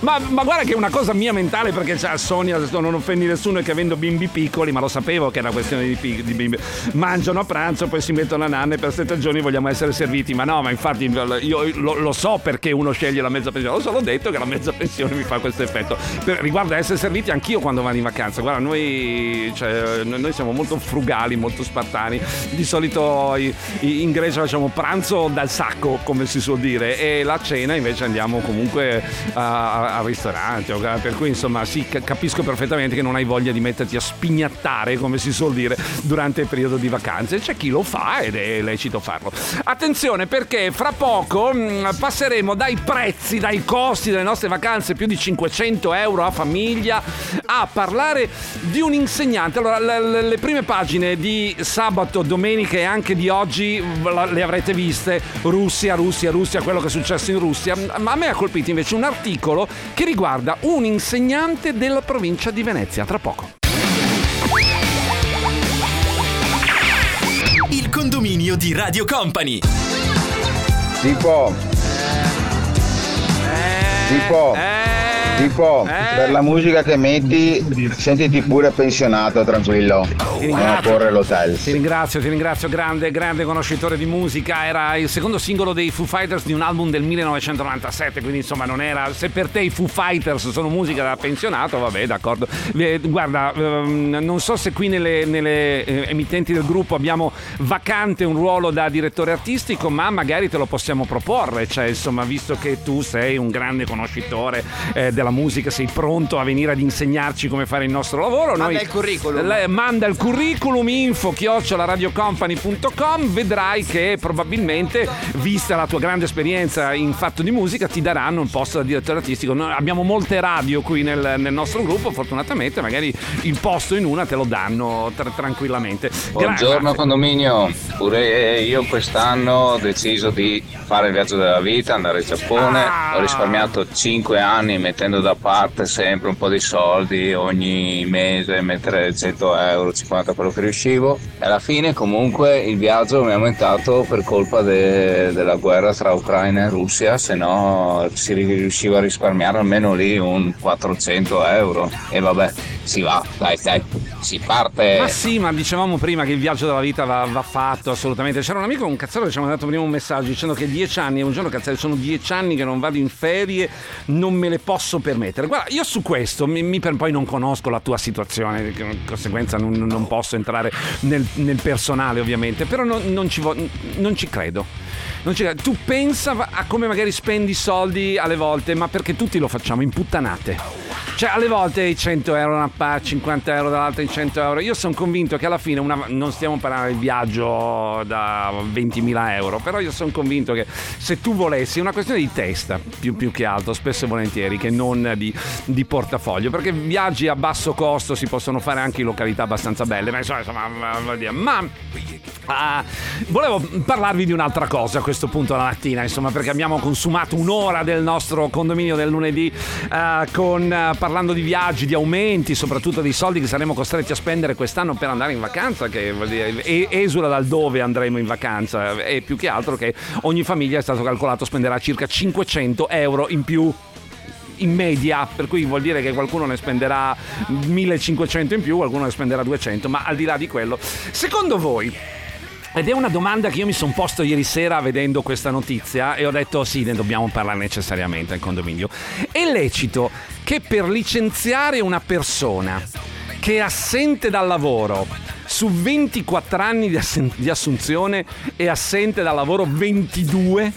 ma, ma guarda che è una cosa mia mentale, perché c'è Sonia, non offendi nessuno, è che avendo bimbi piccoli, ma lo sapevo che era una questione di, pi- di bimbi. Mangiano a pranzo, poi si mettono a nanne per sette giorni vogliamo essere serviti. Ma no, ma infatti io lo, lo so perché uno sceglie la mezza pensione. Ho solo detto che la mezza pensione mi fa questo effetto. Per- riguardo a essere serviti, anch'io quando vado in vacanza. Guarda, noi, cioè, noi siamo molto frugali, molto spartani. Di solito in Grecia facciamo pranzo dal sacco, come si suol dire, e la cena invece andiamo comunque al ristorante. Per cui insomma sì, ca- capisco perfettamente che non hai voglia di metterti a spignattare, come si suol dire, durante il periodo di vacanze. C'è chi lo fa ed è lecito farlo. Attenzione perché fra poco mh, passeremo dai prezzi, dai costi delle nostre vacanze, più di 500 euro a famiglia, a parlare di un insegnante. Allora, le, le- prime pagine di sabato, domenica e anche di oggi le avrete viste. Russia, Russia, Russia, quello che è successo in Russia. Ma a me ha colpito invece un articolo che riguarda un insegnante della provincia di Venezia. Tra poco. Il condominio di Radio Company. Tipo, tipo, tipo, per la musica che metti, sentiti pure pensionato, tranquillo. Ti ringrazio. corre l'hotel. Ti ringrazio, ti ringrazio, grande, grande conoscitore di musica. Era il secondo singolo dei Foo Fighters di un album del 1997, quindi insomma non era. Se per te i Foo Fighters sono musica da pensionato, vabbè, d'accordo. Eh, Guarda, ehm, non so se qui nelle, nelle, eh, emittenti del gruppo abbiamo vacante un ruolo da direttore artistico, ma magari te lo possiamo proporre. Cioè, insomma, visto che tu sei un grande conoscitore eh, della musica, sei pronto a venire ad insegnarci come fare il nostro lavoro. Manda noi- il curriculum. Le- manda il curriculum info chioccioladradiocompany.com vedrai che probabilmente vista la tua grande esperienza in fatto di musica ti daranno un posto da direttore artistico Noi abbiamo molte radio qui nel, nel nostro gruppo fortunatamente magari il posto in una te lo danno tra- tranquillamente Buongiorno grazie. condominio, pure io quest'anno ho deciso di fare il viaggio della vita, andare in Giappone, Ah. ho risparmiato 5 anni mettendo da parte sempre un po' di soldi ogni mese, mettere 100 euro, 50 quello che riuscivo. Alla fine comunque il viaggio mi è aumentato per colpa de- della guerra tra Ucraina e Russia, se no si riusciva a risparmiare almeno lì un 400 euro. E vabbè si va, dai dai, si parte. Ma sì, ma dicevamo prima che il viaggio della vita va, va fatto assolutamente. C'era un amico, un cazzaro, che ci ha mandato prima un messaggio dicendo che dieci anni, un giorno cazzaro, sono dieci anni che non vado in ferie, non me le posso permettere. Guarda, io su questo, mi, mi per poi non conosco la tua situazione, di conseguenza non, non posso entrare nel, nel personale ovviamente, però non, non ci, vo- non ci credo. Tu pensa a come magari spendi i soldi alle volte, ma perché tutti lo facciamo in puttanate. Cioè, alle volte i 100 euro una parte, 50 euro dall'altra, i 100 euro. Io sono convinto che alla fine una- non stiamo parlando di viaggio da 20.000 euro, però io sono convinto che se tu volessi, è una questione di testa più, più che altro, spesso e volentieri, che non di, di portafoglio, perché viaggi a basso costo si possono fare anche in località abbastanza belle, ma insomma, insomma, voglio dire, ma ah, volevo parlarvi di un'altra cosa a questo punto la mattina, insomma, perché abbiamo consumato un'ora del nostro condominio del lunedì eh, con, eh, parlando di viaggi, di aumenti, soprattutto dei soldi che saremo costretti a spendere quest'anno per andare in vacanza, che dire, esula dal dove andremo in vacanza, e più che altro che ogni famiglia è stato calcolato spenderà circa 500 euro in più in media, per cui vuol dire che qualcuno ne spenderà 1500 in più, qualcuno ne spenderà 200, ma al di là di quello, secondo voi ed è una domanda che io mi sono posto ieri sera vedendo questa notizia e ho detto sì, ne dobbiamo parlare necessariamente al condominio. È lecito che per licenziare una persona che è assente dal lavoro su 24 anni di, assen- di assunzione e assente dal lavoro 22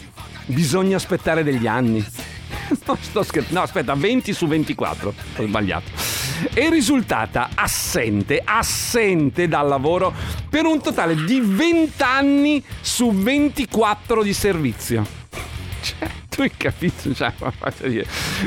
bisogna aspettare degli anni. No, sto scherzando. No, aspetta, 20 su 24. Ho sbagliato. È risultata assente, assente dal lavoro per un totale di 20 anni su 24 di servizio. Cioè, tu hai capito? Cioè.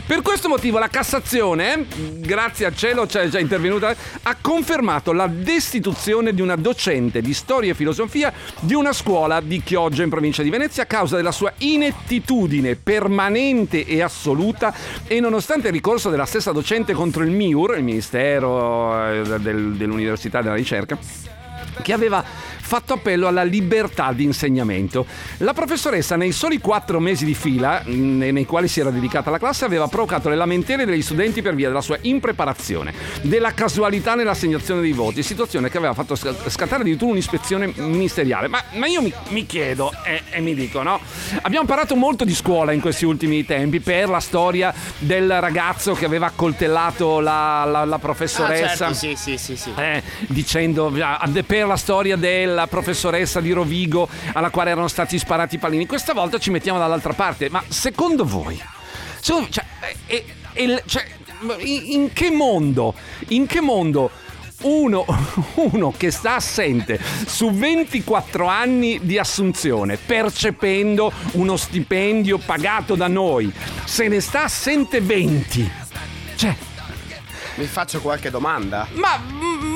Per questo motivo la Cassazione, grazie al cielo c'è già intervenuta, ha confermato la destituzione di una docente di storia e filosofia di una scuola di Chioggia in provincia di Venezia a causa della sua inettitudine permanente e assoluta e nonostante il ricorso della stessa docente contro il MIUR, il Ministero eh, del- dell'Università della Ricerca, che aveva fatto appello alla libertà di insegnamento. La professoressa nei soli quattro mesi di fila nei quali si era dedicata alla classe aveva provocato le lamentele degli studenti per via della sua impreparazione, della casualità nell'assegnazione dei voti, situazione che aveva fatto sca- scattare addirittura un'ispezione ministeriale. Ma, ma io mi, mi chiedo e, e mi dico, no? Abbiamo parlato molto di scuola in questi ultimi tempi per la storia del ragazzo che aveva accoltellato la, la- la professoressa. Ah, certo, sì, sì, sì, sì. Eh, dicendo ah, per la storia della professoressa di Rovigo alla quale erano stati sparati i pallini. Questa volta ci mettiamo dall'altra parte, ma secondo voi, secondo cioè, eh, eh, il- cioè, in, in che mondo, in che mondo uno, uno che sta assente su 24 anni di assunzione, percependo uno stipendio pagato da noi, se ne sta assente 20? Cioè, Mi faccio qualche domanda. ma,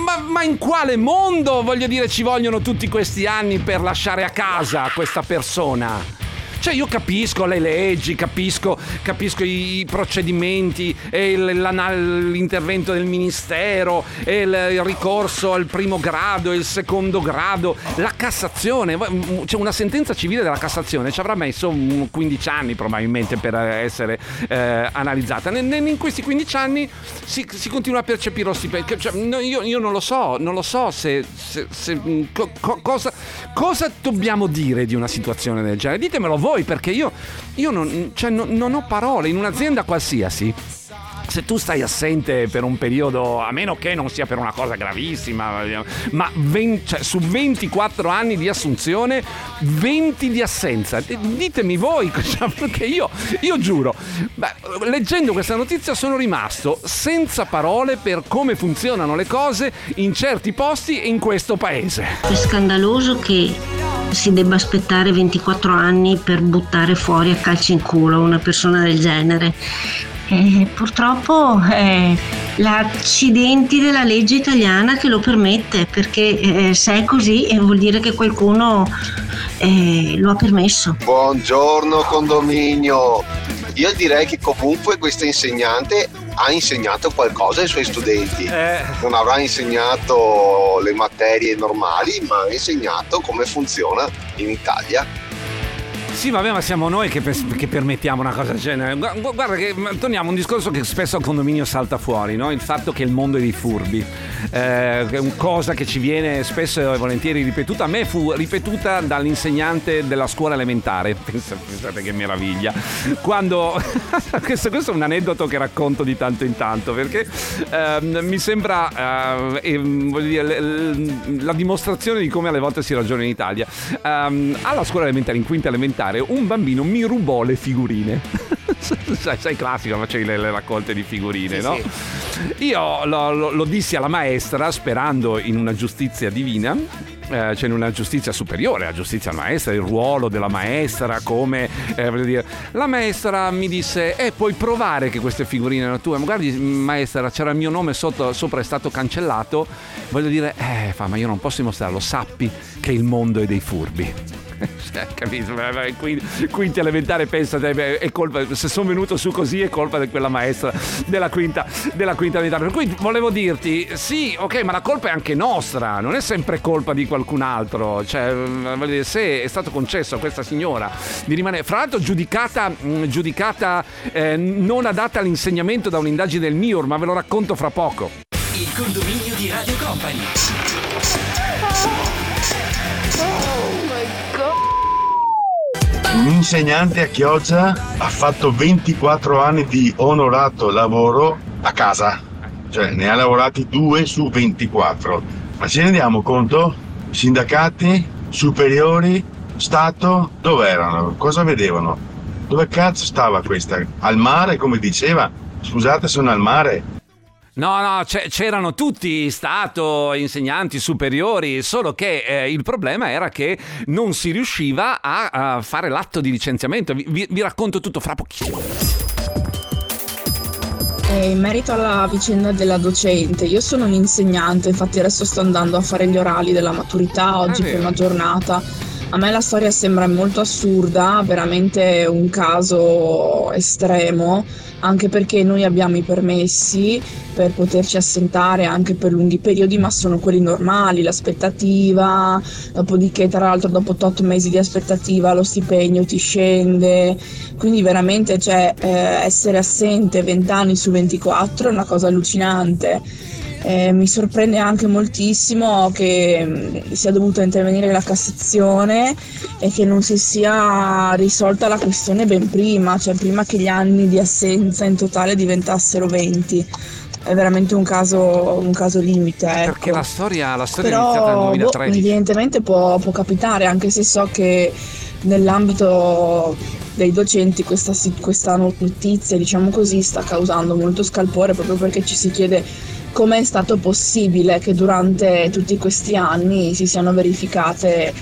ma- ma in quale mondo, voglio dire, ci vogliono tutti questi anni per lasciare a casa questa persona? Cioè io capisco le leggi, capisco, capisco i procedimenti, l'intervento del ministero, il, ricorso al primo grado il secondo grado, la Cassazione, c'è una sentenza civile della Cassazione, ci avrà messo mm, 15 anni probabilmente per eh, essere eh, analizzata. In questi 15 anni si, si continua a percepire lo stipendio. Cioè, io, io non lo so, non lo so se, se- se- mm, co- cosa, cosa dobbiamo dire di una situazione del genere. Ditemelo voi perché io, io non, cioè, non- non ho parole. In un'azienda qualsiasi se tu stai assente per un periodo, a meno che non sia per una cosa gravissima, ma ven- cioè, su 24 anni di assunzione, 20 di assenza. D- Ditemi voi, perché io, io giuro, beh, leggendo questa notizia sono rimasto senza parole per come funzionano le cose in certi posti e in questo paese. È scandaloso che si debba aspettare 24 anni per buttare fuori a calci in culo una persona del genere. E purtroppo è l'accidenti della legge italiana che lo permette, perché eh, se è così eh, vuol dire che qualcuno eh, lo ha permesso. Buongiorno condominio. Io direi che comunque questa insegnante ha insegnato qualcosa ai suoi studenti. Non avrà insegnato le materie normali, ma ha insegnato come funziona in Italia. Sì, vabbè, ma siamo noi che, pers- che permettiamo una cosa del genere. Gu- gu- Guarda che torniamo a un discorso che spesso al condominio salta fuori, no? Il fatto che il mondo è di furbi. Eh, è una cosa che ci viene spesso e volentieri ripetuta. A me fu ripetuta dall'insegnante della scuola elementare. Pensa- Pensate che meraviglia. Quando. questo, questo è un aneddoto che racconto di tanto in tanto perché ehm, mi sembra eh, ehm, dire, la dimostrazione di come alle volte si ragiona in Italia. Ehm, alla scuola elementare, in quinta elementare, un bambino mi rubò le figurine. sai, sai, classico, facevi le, le raccolte di figurine, Sì, no? Io lo, lo- lo dissi alla maestra sperando in una giustizia divina. eh, cioè in una giustizia superiore, la giustizia maestra, il ruolo della maestra, come eh, voglio dire. La maestra mi disse: Eh, puoi provare che queste figurine erano tue. Ma guardi, maestra, c'era il mio nome sotto, sopra, è stato cancellato. Voglio dire, eh, fa, ma io non posso dimostrarlo, sappi che il mondo è dei furbi. Cioè, capito? Quinti, quinti elementare pensa è colpa, se sono venuto su così è colpa di quella maestra della quinta, della quinta elementare. Per cui volevo dirti, sì, ok, ma la colpa è anche nostra, non è sempre colpa di qualcun altro. Cioè, se è stato concesso a questa signora di rimanere, fra l'altro giudicata, giudicata eh, non adatta all'insegnamento da un'indagine del MIUR, ma ve lo racconto fra poco. Il condominio di Radio Company. Un insegnante a Chioggia ha fatto 24 anni di onorato lavoro a casa, cioè ne ha lavorati due su 24. Ma ci rendiamo conto? Sindacati, superiori, Stato, dove erano? Cosa vedevano? Dove cazzo stava questa? Al mare, come diceva? Scusate, sono al mare. No, no, c'erano tutti, Stato, insegnanti superiori, solo che eh, il problema era che non si riusciva a, a fare l'atto di licenziamento. Vi, vi, racconto tutto fra pochissimo. Eh, in merito alla vicenda della docente, io sono un insegnante, infatti adesso sto andando a fare gli orali della maturità oggi, Ah, prima giornata. A me la storia sembra molto assurda, veramente un caso estremo, anche perché noi abbiamo i permessi per poterci assentare anche per lunghi periodi, ma sono quelli normali, l'aspettativa, dopodiché tra l'altro dopo 8 mesi di aspettativa lo stipendio ti scende, quindi veramente cioè, eh, essere assente 20 anni su 24 è una cosa allucinante. Eh, mi sorprende anche moltissimo che mh, sia dovuta intervenire la Cassazione e che non si sia risolta la questione ben prima, cioè prima che gli anni di assenza in totale diventassero 20. È veramente un caso, un caso limite. ecco. Perché la storia, la storia è iniziata nel Però boh, 2013. evidentemente può, può capitare, anche se so che nell'ambito dei docenti questa, questa notizia, diciamo così, sta causando molto scalpore proprio perché ci si chiede come è stato possibile che durante tutti questi anni si siano verificate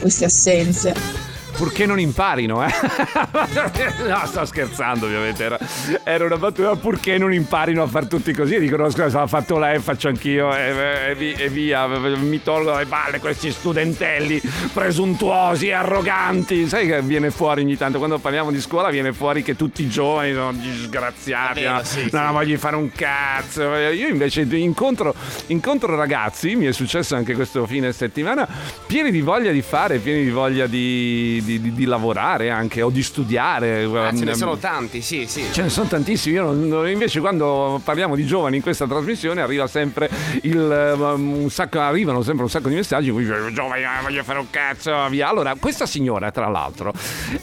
queste assenze. Purché non imparino, eh? no, sto scherzando, ovviamente. Era, era una battuta. Purché non imparino a far tutti così. E dicono, scusa, ha fatto lei, faccio anch'io. E, e e via, mi tolgo dalle palle questi studentelli presuntuosi, arroganti. Sai che viene fuori ogni tanto, quando parliamo di scuola, viene fuori che tutti i giovani sono disgraziati. Vero, no? sì, non sì. voglio fare un cazzo. Io invece incontro, incontro ragazzi, mi è successo anche questo fine settimana, pieni di voglia di fare, pieni di voglia di, di- di- di lavorare anche o di studiare. Ah, ce ne Ehm, sono tanti, sì, sì. Ce ne sono tantissimi, io non- invece quando parliamo di giovani in questa trasmissione arriva sempre il, um, un sacco, arrivano sempre un sacco di messaggi in cui dice giovani eh, voglio fare un cazzo, via. Allora, questa signora, tra l'altro,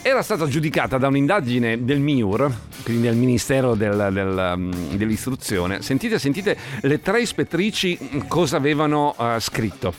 era stata giudicata da un'indagine del MIUR, quindi del Ministero del- del, um, dell'Istruzione. Sentite, sentite le tre ispettrici mm, cosa avevano uh, scritto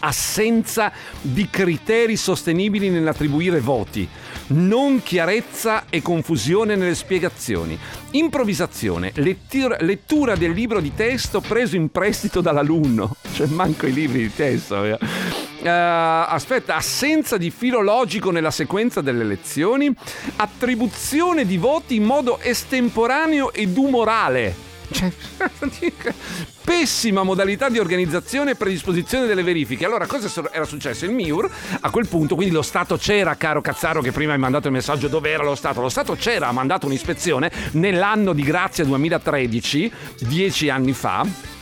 assenza di criteri sostenibili nell'attribuire voti, non chiarezza e confusione nelle spiegazioni, improvvisazione, lettura, lettura del libro di testo preso in prestito dall'alunno, cioè manco i libri di testo. Eh, aspetta, assenza di filo logico nella sequenza delle lezioni, attribuzione di voti in modo estemporaneo ed umorale. Cioè, pessima modalità di organizzazione e predisposizione delle verifiche. Allora, cosa era successo? Il MIUR a quel punto, quindi lo Stato c'era, caro Cazzaro, che prima hai mandato il messaggio dove era lo Stato. Lo Stato c'era, ha mandato un'ispezione nell'anno di grazia 2013, dieci anni fa.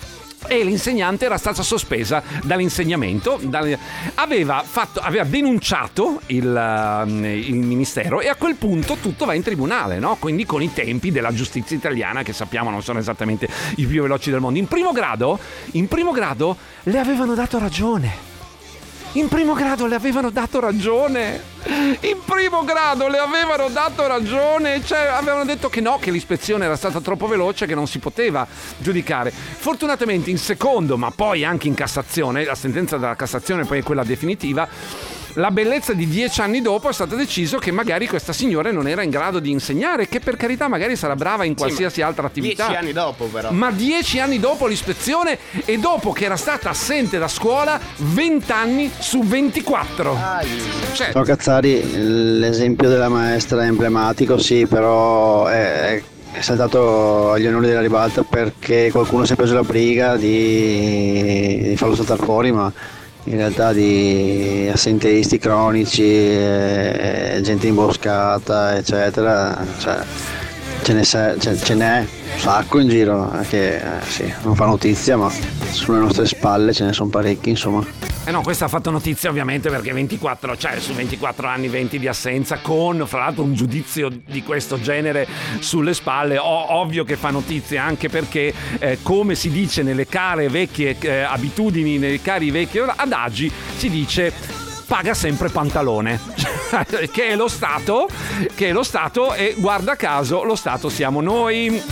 E l'insegnante era stata sospesa dall'insegnamento, dal- aveva, fatto- aveva denunciato il, ehm, il ministero e a quel punto tutto va in tribunale, no? quindi con i tempi della giustizia italiana che sappiamo non sono esattamente i più veloci del mondo. In primo grado, in primo grado le avevano dato ragione. In primo grado le avevano dato ragione. In primo grado le avevano dato ragione. Cioè, avevano detto che no, che l'ispezione era stata troppo veloce, che non si poteva giudicare. Fortunatamente in secondo, ma poi anche in Cassazione, la sentenza della Cassazione poi è quella definitiva. La bellezza di dieci anni dopo è stato deciso che magari questa signora non era in grado di insegnare, che per carità magari sarà brava in qualsiasi altra attività. Dieci anni dopo, però. Ma dieci anni dopo l'ispezione e dopo che era stata assente da scuola 20 anni su 24. Cioè, No, Cazzari, l'esempio della maestra è emblematico, sì, però è, è saltato agli onori della ribalta perché qualcuno si è preso la briga di, di farlo saltare fuori, ma in realtà di assenteisти cronici, eh, gente imboscata, eccetera. Cioè, ce, ne sa- ce- ce n'è un sacco in giro eh, che eh, sì, non fa notizia, ma sulle nostre spalle ce ne sono parecchi, insomma. Eh no, questa ha fatto notizia ovviamente perché 24, cioè su 24 anni 20 di assenza con fra l'altro un giudizio di questo genere sulle spalle, o- ovvio che fa notizia anche perché eh, come si dice nelle care vecchie eh, abitudini, nei cari vecchi adagi, si dice paga sempre pantalone, che è lo Stato, che è lo Stato e guarda caso lo Stato siamo noi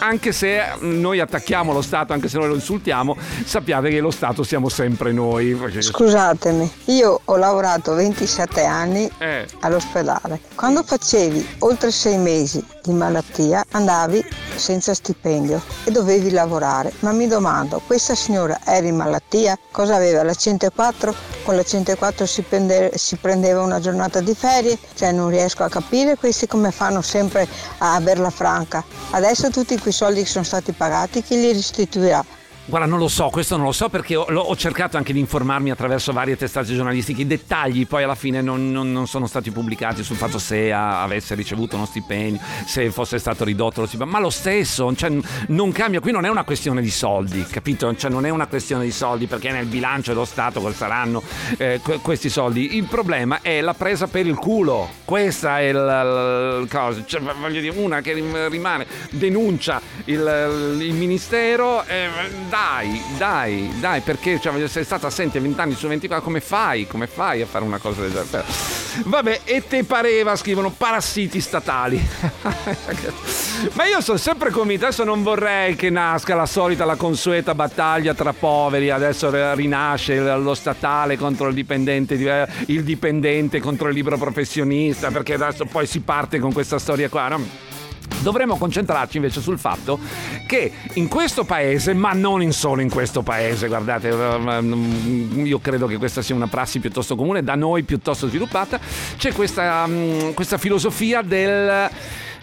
anche se noi attacchiamo lo Stato, anche se noi lo insultiamo, sappiate che lo Stato siamo sempre noi. Scusatemi, io ho lavorato 27 anni Eh. all'ospedale. Quando facevi oltre sei mesi di malattia andavi senza stipendio e dovevi lavorare. Ma mi domando, questa signora era in malattia? Cosa aveva? La 104? Con la 104 si, prende- si prendeva una giornata di ferie? Cioè non riesco a capire questi come fanno sempre a averla franca. Adesso tutti quei soldi che sono stati pagati chi li restituirà? Guarda, non lo so, questo non lo so perché ho, ho cercato anche di informarmi attraverso varie testate giornalistiche. I dettagli poi alla fine non, non- non sono stati pubblicati sul fatto se a- avesse ricevuto uno stipendio, se fosse stato ridotto lo stipendio. Ma lo stesso, cioè, non cambia. Qui non è una questione di soldi, capito? Cioè, non è una questione di soldi perché nel bilancio dello Stato saranno eh, que- questi soldi. Il problema è la presa per il culo. Questa è la cosa. Cioè, voglio dire, una che rim- rimane, denuncia il, il ministero. eh, dai, dai, dai, perché cioè, sei stata assente 20 anni su 24, come fai? Come fai a fare una cosa del genere? Vabbè, e te pareva, scrivono parassiti statali. Ma io sono sempre convinto, adesso non vorrei che nasca la solita, la consueta battaglia tra poveri, adesso rinasce lo statale contro il dipendente, eh, il dipendente contro il libero professionista, perché adesso poi si parte con questa storia qua, no? Dovremmo concentrarci invece sul fatto che in questo paese, ma non in solo in questo paese, guardate, ehm, io credo che questa sia una prassi piuttosto comune, da noi piuttosto sviluppata, c'è questa, mm, questa filosofia del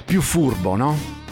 più furbo, no?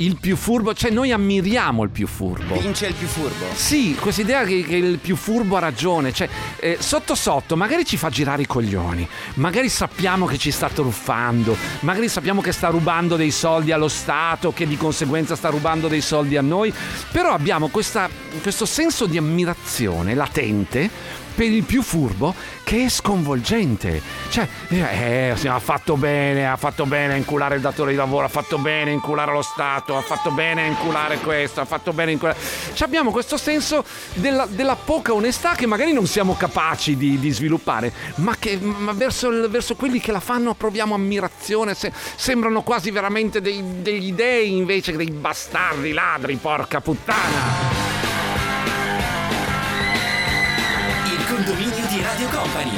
Il più furbo, cioè noi ammiriamo il più furbo. Vince il più furbo. Sì, questa idea che, che il più furbo ha ragione, cioè eh, sotto sotto magari ci fa girare i coglioni, magari sappiamo che ci sta truffando, magari sappiamo che sta rubando dei soldi allo Stato, che di conseguenza sta rubando dei soldi a noi, però abbiamo questa- questo senso di ammirazione latente per il più furbo che è sconvolgente. Cioè, eh, sì, ha fatto bene, ha fatto bene a inculare il datore di lavoro, ha fatto bene a inculare lo Stato, ha fatto bene a inculare questo, ha fatto bene a inculare... Cioè, abbiamo questo senso della, della poca onestà che magari non siamo capaci di, di sviluppare, ma, che, ma verso, verso quelli che la fanno proviamo ammirazione, se- sembrano quasi veramente dei- degli dei invece che dei bastardi ladri, porca puttana. Condominio di Radio Company.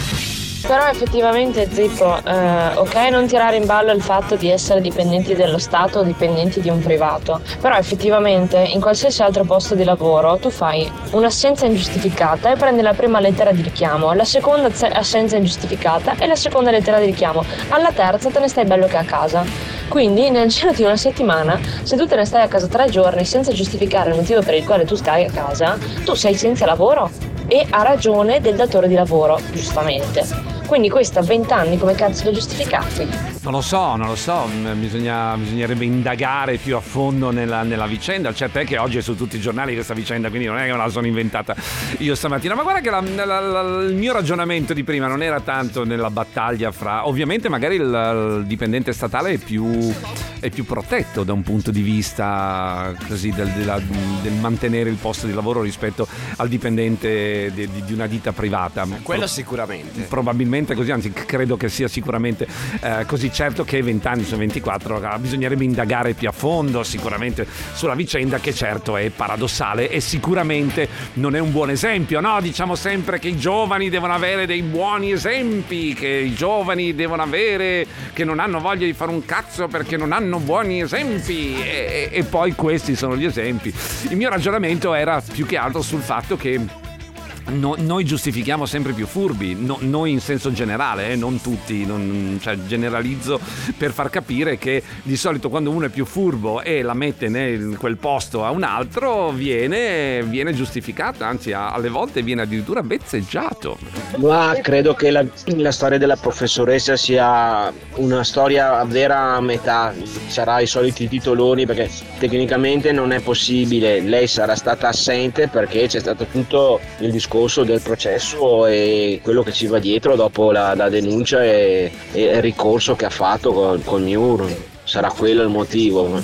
Però effettivamente Zippo, eh, ok non tirare in ballo il fatto di essere dipendenti dello Stato o dipendenti di un privato, però effettivamente in qualsiasi altro posto di lavoro tu fai un'assenza ingiustificata e prendi la prima lettera di richiamo, la seconda ass- assenza ingiustificata e la seconda lettera di richiamo, alla terza te ne stai bello che a casa. Quindi nel giro di una settimana, se tu te ne stai a casa tre giorni senza giustificare il motivo per il quale tu stai a casa, tu sei senza lavoro e ha ragione del datore di lavoro, giustamente. Quindi questo a 20 anni come cazzo lo giustificati? Non lo so, non lo so, bisogna- bisognerebbe indagare più a fondo nella, nella vicenda. Certo è che oggi è su tutti i giornali questa vicenda, quindi non è che me la sono inventata io stamattina. Ma guarda che la- la- la- il mio ragionamento di prima non era tanto nella battaglia fra... Ovviamente magari il, il dipendente statale è più, è più protetto da un punto di vista così del, della- del mantenere il posto di lavoro rispetto al dipendente di, di- di una ditta privata. Quello sicuramente. Probabilmente così, anzi credo che sia sicuramente eh, così. Certo che 20 anni su 24 ah, bisognerebbe indagare più a fondo sicuramente sulla vicenda che certo è paradossale e sicuramente non è un buon esempio, no? Diciamo sempre che i giovani devono avere dei buoni esempi, che i giovani devono avere, che non hanno voglia di fare un cazzo perché non hanno buoni esempi e, e poi questi sono gli esempi. Il mio ragionamento era più che altro sul fatto che no- noi giustifichiamo sempre più furbi, no- noi in senso generale, eh, non tutti, non- cioè generalizzo per far capire che di solito quando uno è più furbo e la mette in quel posto a un altro viene, viene giustificato, anzi a- alle volte viene addirittura bezzeggiato. Ma credo che la, la storia della professoressa sia una storia vera a metà, sarà i soliti titoloni perché tecnicamente non è possibile, lei sarà stata assente perché c'è stato tutto il discorso del processo e quello che ci va dietro dopo la, la denuncia e, e il ricorso che ha fatto col, col MIUR, sarà quello il motivo.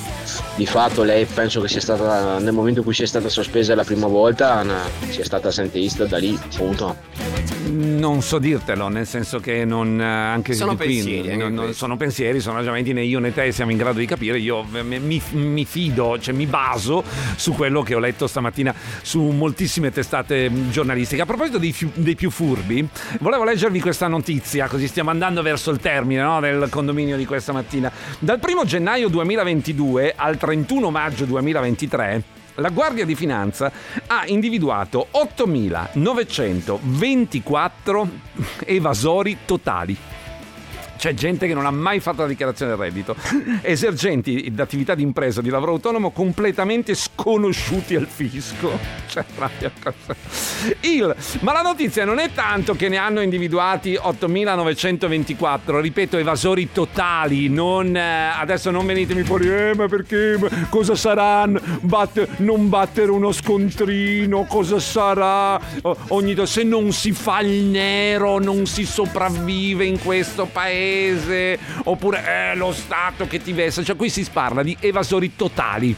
Di fatto lei penso che sia stata, nel momento in cui sia stata sospesa la prima volta, una- sia stata assenteista da lì, punto. Non so dirtelo, nel senso che non, eh, anche Sono qui, pensieri, non- non- sono pensieri, sono ragionamenti né io né te siamo in grado di capire. Io mi, mi fido, cioè mi baso su quello che ho letto stamattina su moltissime testate mh, giornalistiche. A proposito dei, fiu- dei più furbi, volevo leggervi questa notizia, così stiamo andando verso il termine no, del condominio di questa mattina. Dal 1 gennaio 2022 al 31 maggio 2023 la Guardia di Finanza ha individuato 8.924 evasori totali. C'è gente che non ha mai fatto la dichiarazione del reddito, esercenti d'attività di impresa, di lavoro autonomo completamente sconosciuti al fisco. Cioè, proprio cosa- Il, ma la notizia non è tanto che ne hanno individuati 8.924, ripeto, evasori totali, non, eh, adesso non venitemi fuori, eh, ma perché, Ma cosa saranno, Batte- non battere uno scontrino, cosa sarà, ogni se non si fa il nero non si sopravvive in questo paese, oppure è lo Stato che ti vessa, cioè qui si parla di evasori totali.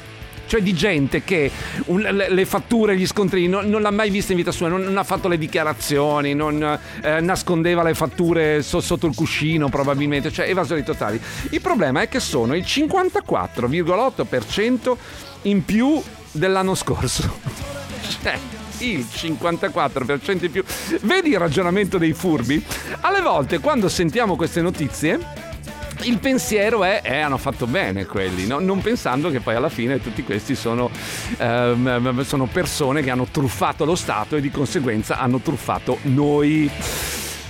Cioè di gente che un- le, le fatture, gli scontrini non, non l'ha mai vista in vita sua, non, non ha fatto le dichiarazioni, non eh, nascondeva le fatture so- sotto il cuscino probabilmente, cioè evasori totali. Il problema è che sono il 54,8% in più dell'anno scorso. Cioè, il 54% in più. Vedi il ragionamento dei furbi? Alle volte quando sentiamo queste notizie il pensiero è, eh, hanno fatto bene quelli, no? non pensando che poi alla fine tutti questi sono, ehm, sono persone che hanno truffato lo Stato e di conseguenza hanno truffato noi.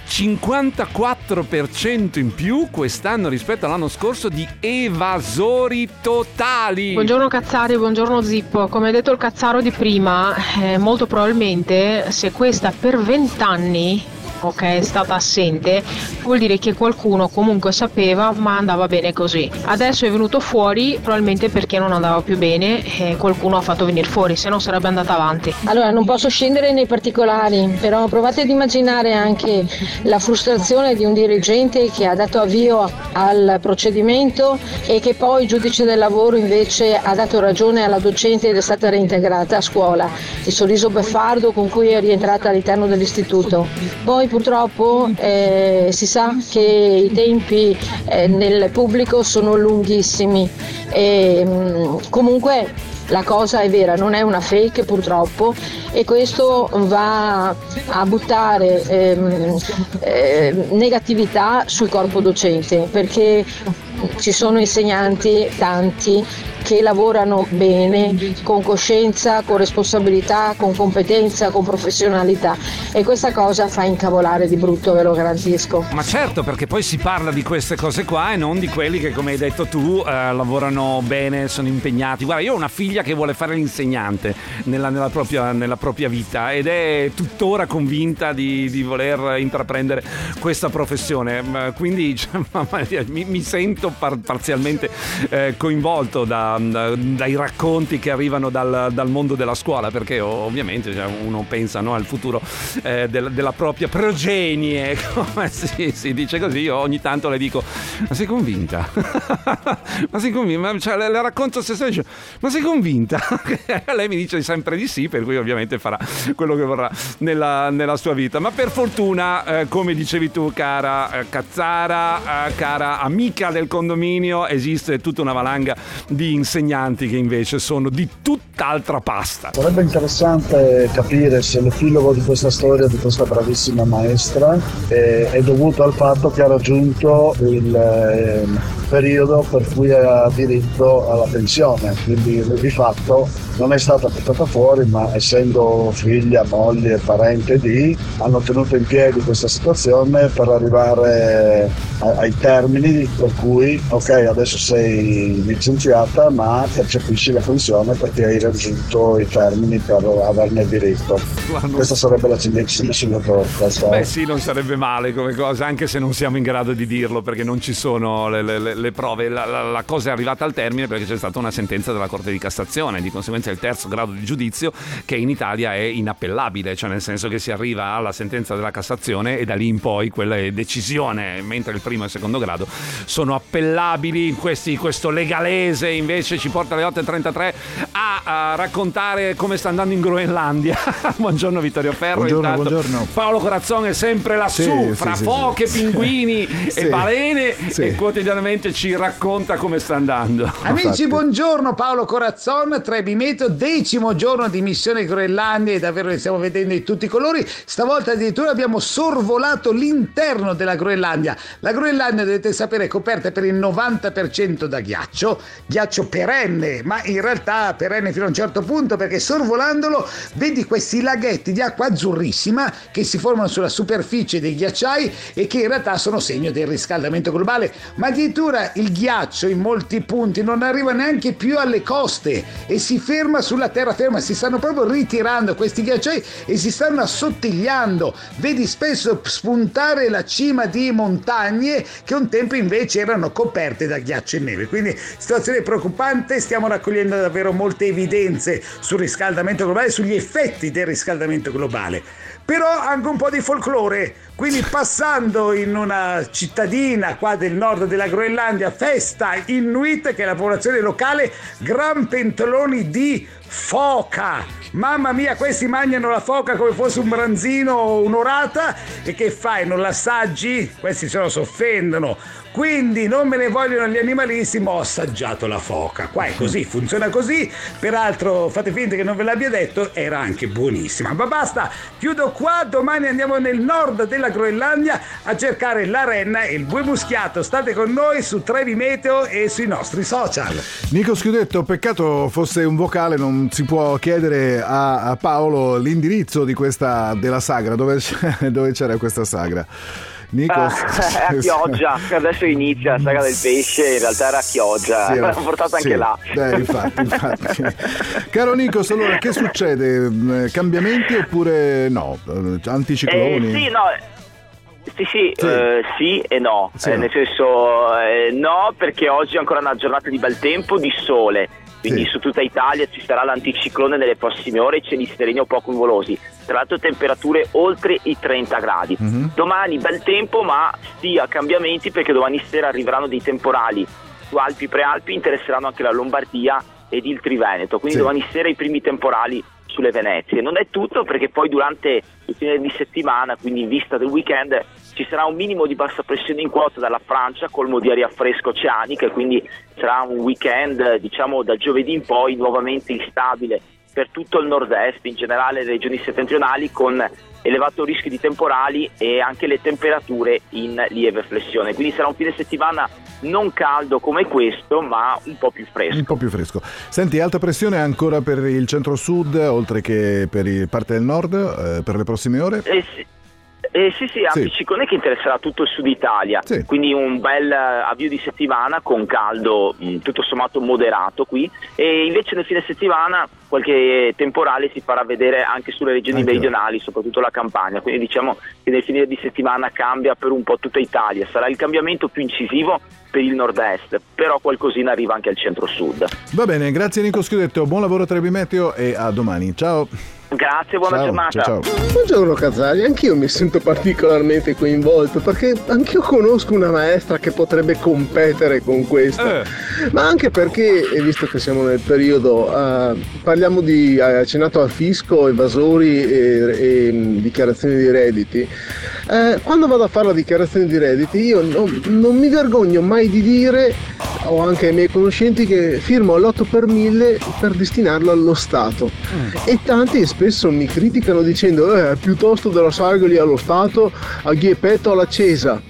54% in più quest'anno rispetto all'anno scorso di evasori totali. Buongiorno Cazzari, buongiorno Zippo. Come ha detto il Cazzaro di prima, eh, molto probabilmente se questa per vent'anni ok, è stata assente, vuol dire che qualcuno comunque sapeva ma andava bene così. Adesso è venuto fuori probabilmente perché non andava più bene e qualcuno ha fatto venire fuori, se no sarebbe andata avanti. Allora, non posso scendere nei particolari, però provate ad immaginare anche la frustrazione di un dirigente che ha dato avvio al procedimento e che poi il giudice del lavoro invece ha dato ragione alla docente ed è stata reintegrata a scuola. Il sorriso beffardo con cui è rientrata all'interno dell'istituto. Poi purtroppo eh, si sa che i tempi eh, nel pubblico sono lunghissimi. E mh, comunque la cosa è vera, non è una fake purtroppo. E questo va a buttare ehm, eh, negatività sul corpo docente perché ci sono insegnanti tanti che lavorano bene, con coscienza, con responsabilità, con competenza, con professionalità e questa cosa fa incavolare di brutto, ve lo garantisco. Ma certo, perché poi si parla di queste cose qua e non di quelli che, come hai detto tu, eh, lavorano bene, sono impegnati. Guarda, io ho una figlia che vuole fare l'insegnante nella, nella propria, nella propria vita ed è tuttora convinta di, di voler intraprendere questa professione. Quindi cioè, mi, mi sento par- parzialmente eh, coinvolto da- da- dai racconti che arrivano dal, dal mondo della scuola, perché ovviamente cioè, uno pensa no, al futuro eh, del- della propria progenie, come si, si dice così, io ogni tanto le dico, ma sei convinta? ma sei convinta? Cioè, le, le racconto se stesso, ma sei convinta? Lei mi dice sempre di sì, per cui ovviamente farà quello che vorrà nella, nella sua vita. Ma per fortuna, eh, come dicevi tu, cara eh, Cazzara, eh, cara amica del condominio, esiste tutta una valanga di insegnanti che invece sono di tutt'altra pasta. Sarebbe interessante capire se l'epilogo di questa storia di questa bravissima maestra eh, è dovuto al fatto che ha raggiunto il ehm, periodo per cui ha diritto alla pensione, quindi di fatto non è stata portata fuori, ma essendo figlia, moglie parente di, hanno tenuto in piedi questa situazione per arrivare a- ai termini per cui ok adesso sei licenziata ma percepisci la pensione perché hai raggiunto i termini per averne diritto. Questa sarebbe la ciliegina sulla torta. Beh sì, non sarebbe male come cosa, anche se non siamo in grado di dirlo perché non ci sono le, le- le prove. La, la- la cosa è arrivata al termine perché c'è stata una sentenza della Corte di Cassazione, di conseguenza il terzo grado di giudizio che in Italia è inappellabile, cioè nel senso che si arriva alla sentenza della Cassazione e da lì in poi quella è decisione, mentre il primo e il secondo grado sono appellabili. Questi- questo legalese invece ci porta alle 8.33 a, a raccontare come sta andando in Groenlandia. buongiorno Vittorio Ferro. Buongiorno, buongiorno. Paolo Corazzon è sempre lassù, Sì, fra sì, foche, sì. pinguini Sì. e balene Sì. e quotidianamente ci racconta come sta andando. Amici, buongiorno Paolo Corazzon, Trebimeto, decimo giorno di missione Groenlandia e davvero ne stiamo vedendo di tutti i colori. Stavolta addirittura abbiamo sorvolato l'interno della Groenlandia. La Groenlandia, dovete sapere, è coperta per il 90% da ghiaccio, ghiaccio perenne, ma in realtà perenne fino a un certo punto perché sorvolandolo vedi questi laghetti di acqua azzurrissima che si formano sulla superficie dei ghiacciai e che in realtà sono segno del riscaldamento globale. Ma addirittura il ghiaccio in molti punti non arriva neanche più alle coste e si ferma sulla terraferma, si stanno proprio ritirando questi ghiacciai e si stanno assottigliando. Vedi spesso spuntare la cima di montagne che un tempo invece erano coperte da ghiaccio e neve. Quindi situazione preoccupante, stiamo raccogliendo davvero molte evidenze sul riscaldamento globale, sugli effetti del riscaldamento globale. Però anche un po' di folklore, quindi passando in una cittadina qua del nord della Groenlandia, festa Inuit che è la popolazione locale, gran pentoloni di foca. Mamma mia, questi mangiano la foca come fosse un branzino o un'orata e che fai? Non l'assaggi? Questi se lo soffendono. Quindi non me ne vogliono gli animalisti, ma ho assaggiato la foca. Qua è così, funziona così. Peraltro, fate finta che non ve l'abbia detto, era anche buonissima. Ma basta, chiudo qua. Domani andiamo nel nord della Groenlandia a cercare la renna e il bue muschiato. State con noi su Trevi Meteo e sui nostri social. Nico Schiudetto, peccato fosse un vocale, non si può chiedere a, Paolo l'indirizzo di questa, della sagra, dove, dove c'era questa sagra. Nico, Ah, è a Chioggia, che adesso inizia la saga del pesce, in realtà era a Chioggia, Sì, era- l'ho portato anche sì, là. eh, infatti, infatti. Caro Nikos, allora che succede? Eh, Cambiamenti oppure no? Eh, Anticicloni? Eh, sì, no. Sì, sì, Sì. eh, sì e no, Sì, Eh, nel senso eh, no perché oggi è ancora una giornata di bel tempo, di sole, quindi su tutta Italia ci sarà l'anticiclone nelle prossime ore e cieli sereni o poco nuvolosi, tra l'altro temperature oltre i 30 gradi. Mhm. Domani bel tempo ma stia cambiamenti perché domani sera arriveranno dei temporali su Alpi e Prealpi, interesseranno anche la Lombardia ed il Triveneto, quindi Sì. domani sera i primi temporali sulle Venezie. Non è tutto perché poi durante il fine di settimana, quindi in vista del weekend, ci sarà un minimo di bassa pressione in quota dalla Francia, colmo di aria fresca oceanica e quindi sarà un weekend, diciamo da giovedì in poi, nuovamente instabile per tutto il nord-est, in generale le regioni settentrionali, con elevato rischio di temporali e anche le temperature in lieve flessione. Quindi sarà un fine settimana non caldo come questo, ma un po' più fresco. Un po' più fresco. Senti, alta pressione ancora per il centro-sud, oltre che per parte del nord, eh, per le prossime ore? Eh sì. Eh sì, sì, anticiclone che interesserà tutto il sud Italia, quindi un bel eh, avvio di settimana con caldo mh, tutto sommato moderato qui. E invece nel fine settimana qualche temporale si farà vedere anche sulle regioni Anche- meridionali, soprattutto la Campania, quindi diciamo che nel fine di settimana cambia per un po' tutta Italia, sarà il cambiamento più incisivo per il nord-est, però qualcosina arriva anche al centro-sud. Va bene, grazie Nico Schiudetto, buon lavoro Trebi Meteo e a domani. Ciao. Grazie, buona Ciao, giornata. ciao, ciao. Buongiorno Cazzari, anch'io mi sento particolarmente coinvolto perché anch'io conosco una maestra che potrebbe competere con questa, ma anche perché, e visto che siamo nel periodo, eh, parliamo di, hai accennato al fisco, evasori e, e, mh, dichiarazioni di redditi, eh, quando vado a fare la dichiarazione di redditi io non, non mi vergogno mai di dire, o anche ai miei conoscenti, che firmo l'8 per 1000 per destinarlo allo Stato. E tanti spesso mi criticano dicendo eh, piuttosto della Sargoli allo Stato, a Ghiepetto alla Cesa.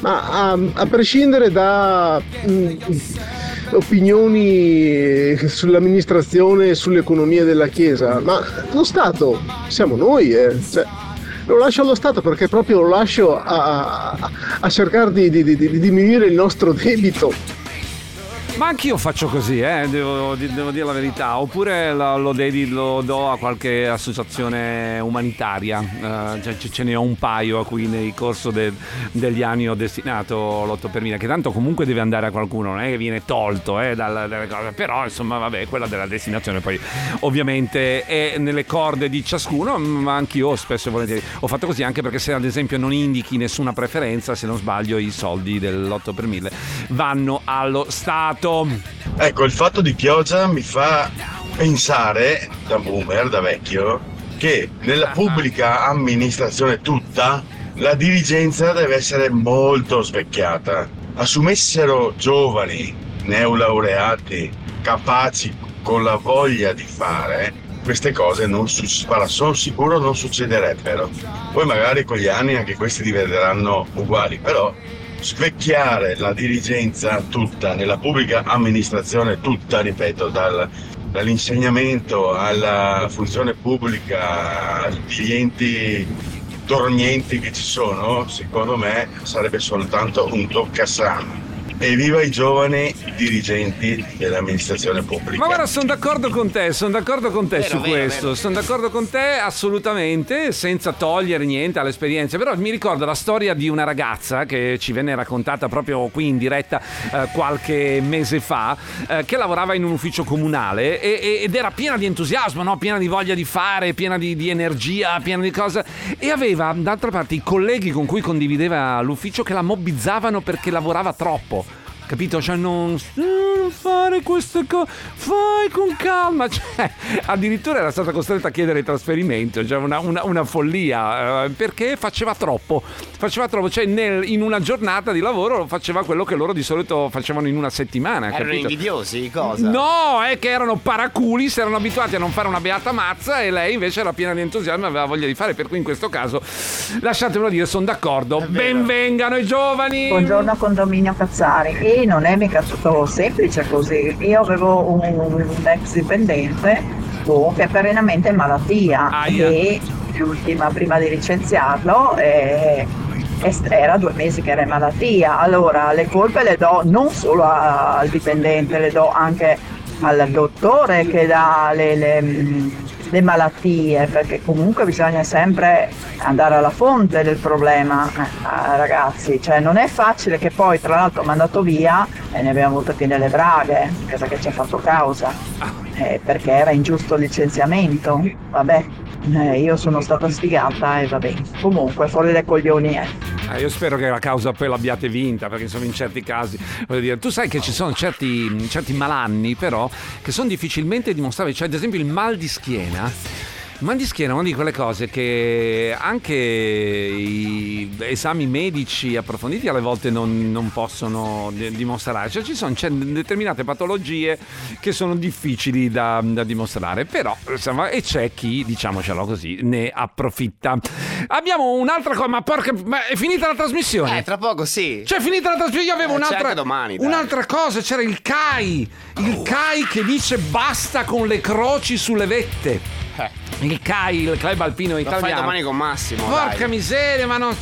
Ma a, a prescindere da, mm, opinioni sull'amministrazione e sull'economia della Chiesa, ma lo Stato siamo noi, eh. Cioè, lo lascio allo Stato perché proprio lo lascio a, a- a cercare di, di- di- di diminuire il nostro debito. Ma anch'io faccio così, eh, devo, devo dire la verità. Oppure lo, lo dedi- lo do a qualche associazione umanitaria. Eh, ce- ce ne ho un paio a cui nel corso de- degli anni ho destinato l'8 per 1000, che tanto comunque deve andare a qualcuno, non è che viene tolto eh, dal- dalle. Però insomma, vabbè, quella della destinazione poi ovviamente è nelle corde di ciascuno, ma anch'io spesso e volentieri ho fatto così anche perché se ad esempio non indichi nessuna preferenza, se non sbaglio i soldi dell'8 per 1000 vanno allo Stato. Ecco, il fatto di Chioggia mi fa pensare, da boomer, da vecchio, che nella pubblica amministrazione tutta la dirigenza deve essere molto svecchiata. Assumessero giovani, neolaureati, capaci, con la voglia di fare, queste cose non suc- guarda, sono sicuro non succederebbero. Poi magari con gli anni anche questi diventeranno uguali, però svecchiare la dirigenza tutta, nella pubblica amministrazione tutta, ripeto, dal- dall'insegnamento alla funzione pubblica, agli enti dormienti che ci sono, secondo me sarebbe soltanto un toccasana. E viva i giovani dirigenti dell'amministrazione pubblica. Ma guarda, sono d'accordo con te, sono d'accordo con te Vero, su vero, questo, sono d'accordo con te assolutamente, senza togliere niente all'esperienza, però mi ricordo la storia di una ragazza che ci venne raccontata proprio qui in diretta eh, qualche mese fa, eh, che lavorava in un ufficio comunale e- e- ed era piena di entusiasmo, no? piena di voglia di fare, piena di, di energia, piena di cose e aveva d'altra parte i colleghi con cui condivideva l'ufficio che la mobbizzavano perché lavorava troppo. Capito? Cioè, non, non fare queste cose, fai con calma. Cioè, addirittura era stata costretta a chiedere il trasferimento, cioè una, una- una follia, eh, perché faceva troppo. Faceva troppo, cioè nel- in una giornata di lavoro faceva quello che loro di solito facevano in una settimana. Erano capito? invidiosi, cosa? No, è che erano paraculi, si erano abituati a non fare una beata mazza e lei invece era piena di entusiasmo e aveva voglia di fare, per cui in questo caso, lasciatemelo dire, sono d'accordo. Benvengano i giovani! Buongiorno condominio Cazzari non è mica tutto semplice così. Io avevo un, un ex dipendente oh, che è perennemente in malattia e l'ultima prima di licenziarlo eh, era due mesi che era in malattia. Allora le colpe le do non solo al dipendente, le do anche al dottore che dà le, le, mm, le malattie, perché comunque bisogna sempre andare alla fonte del problema, eh, ah, ragazzi. Cioè non è facile che poi tra l'altro mandato via e ne abbiamo avuto piene le braghe, cosa che ci ha fatto causa, eh, perché era ingiusto il licenziamento. Vabbè, eh, io sono stata sfigata e va bene. Comunque fuori dai coglioni è. Eh, io spero che la causa poi l'abbiate vinta, perché insomma in certi casi, voglio dire, tu sai che ci sono certi, certi malanni però che sono difficilmente dimostrabili, cioè ad esempio il mal di schiena. Il mal di schiena è una di quelle cose che anche i esami medici approfonditi alle volte non, non possono di- dimostrare. Cioè ci sono determinate patologie che sono difficili da, da dimostrare, però insomma, e c'è chi, diciamocelo così, ne approfitta. Abbiamo un'altra cosa, ma porca, ma è finita la trasmissione? Eh, tra poco sì. Cioè, è finita la trasmissione, io avevo Eh, un'altra, domani, un'altra cosa, c'era il CAI, il CAI che dice basta con le croci sulle vette. Il CAI, il club alpino Lo italiano. fai domani con Massimo. Porca dai. miseria, ma non.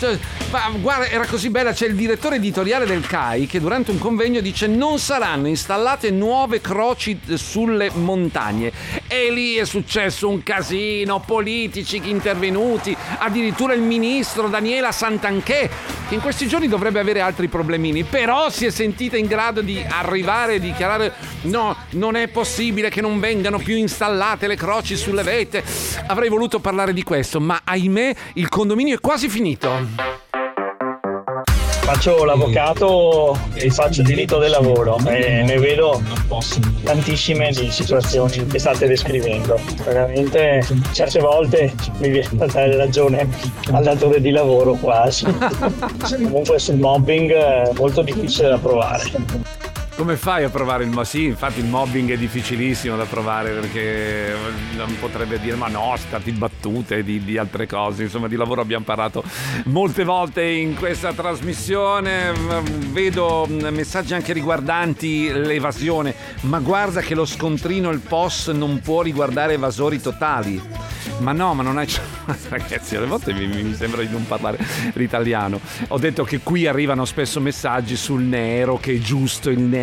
ma guarda, era così bella. C'è il direttore editoriale del CAI che durante un convegno dice: Non saranno installate nuove croci sulle montagne. E lì è successo un casino, politici intervenuti, addirittura il ministro Daniela Santanché, che in questi giorni dovrebbe avere altri problemini, però si è sentita in grado di arrivare e dichiarare: No, non è possibile che non vengano più installate le croci sulle vette. Avrei voluto parlare di questo, ma ahimè il condominio è quasi finito. Faccio l'avvocato e faccio diritto del lavoro e ne vedo tantissime di situazioni che state descrivendo. Veramente certe volte mi viene da dare ragione al datore di lavoro quasi. Comunque sul mobbing è molto difficile da provare. Come fai a provare il mobbing? Sì, infatti il mobbing è difficilissimo da provare perché non potrebbe dire ma no, stati battute di, di altre cose. Insomma, di lavoro abbiamo parlato molte volte in questa trasmissione. Vedo messaggi anche riguardanti l'evasione, ma guarda che lo scontrino, il POS non può riguardare evasori totali. Ma no, ma non è. Ragazzi, alle volte mi, mi sembra di non parlare l'italiano. Ho detto che qui arrivano spesso messaggi sul nero, che è giusto il nero,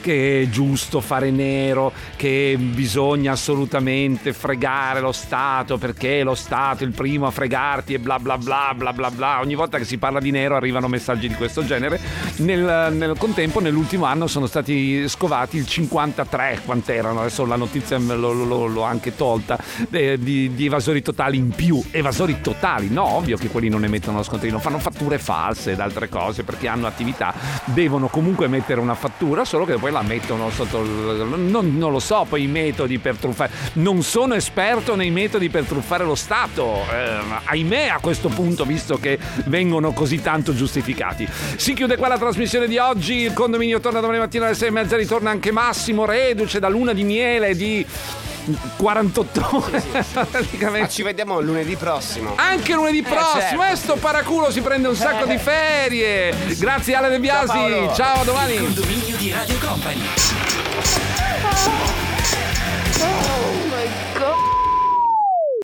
che è giusto fare nero, che bisogna assolutamente fregare lo Stato perché lo Stato è il primo a fregarti e bla bla bla bla bla bla. Ogni volta che si parla di nero arrivano messaggi di questo genere. Nel, nel contempo, nell'ultimo anno sono stati scovati il 53, quant'erano? Adesso la notizia l'ho anche tolta. eh, di, di evasori totali in più. Evasori totali, no, ovvio che quelli non emettono lo scontrino, fanno fatture false ed altre cose perché hanno attività, devono comunque mettere una fattura, solo che poi la mettono sotto. non, non lo so, poi i metodi per truffare. Non sono esperto nei metodi per truffare lo Stato, eh, ahimè a questo punto, visto che vengono così tanto giustificati. Si chiude qua la trasmissione di oggi. Il condominio torna domani mattina alle 6 e mezza. Ritorna anche Massimo Reduce da luna di miele di 48 ore. Praticamente. Ma ci vediamo lunedì prossimo. Anche lunedì Eh, prossimo, certo. e sto paraculo si prende un sacco di ferie. Grazie Ale De Biasi, Ciao, ciao a domani. Il condominio di Radio Company. Oh.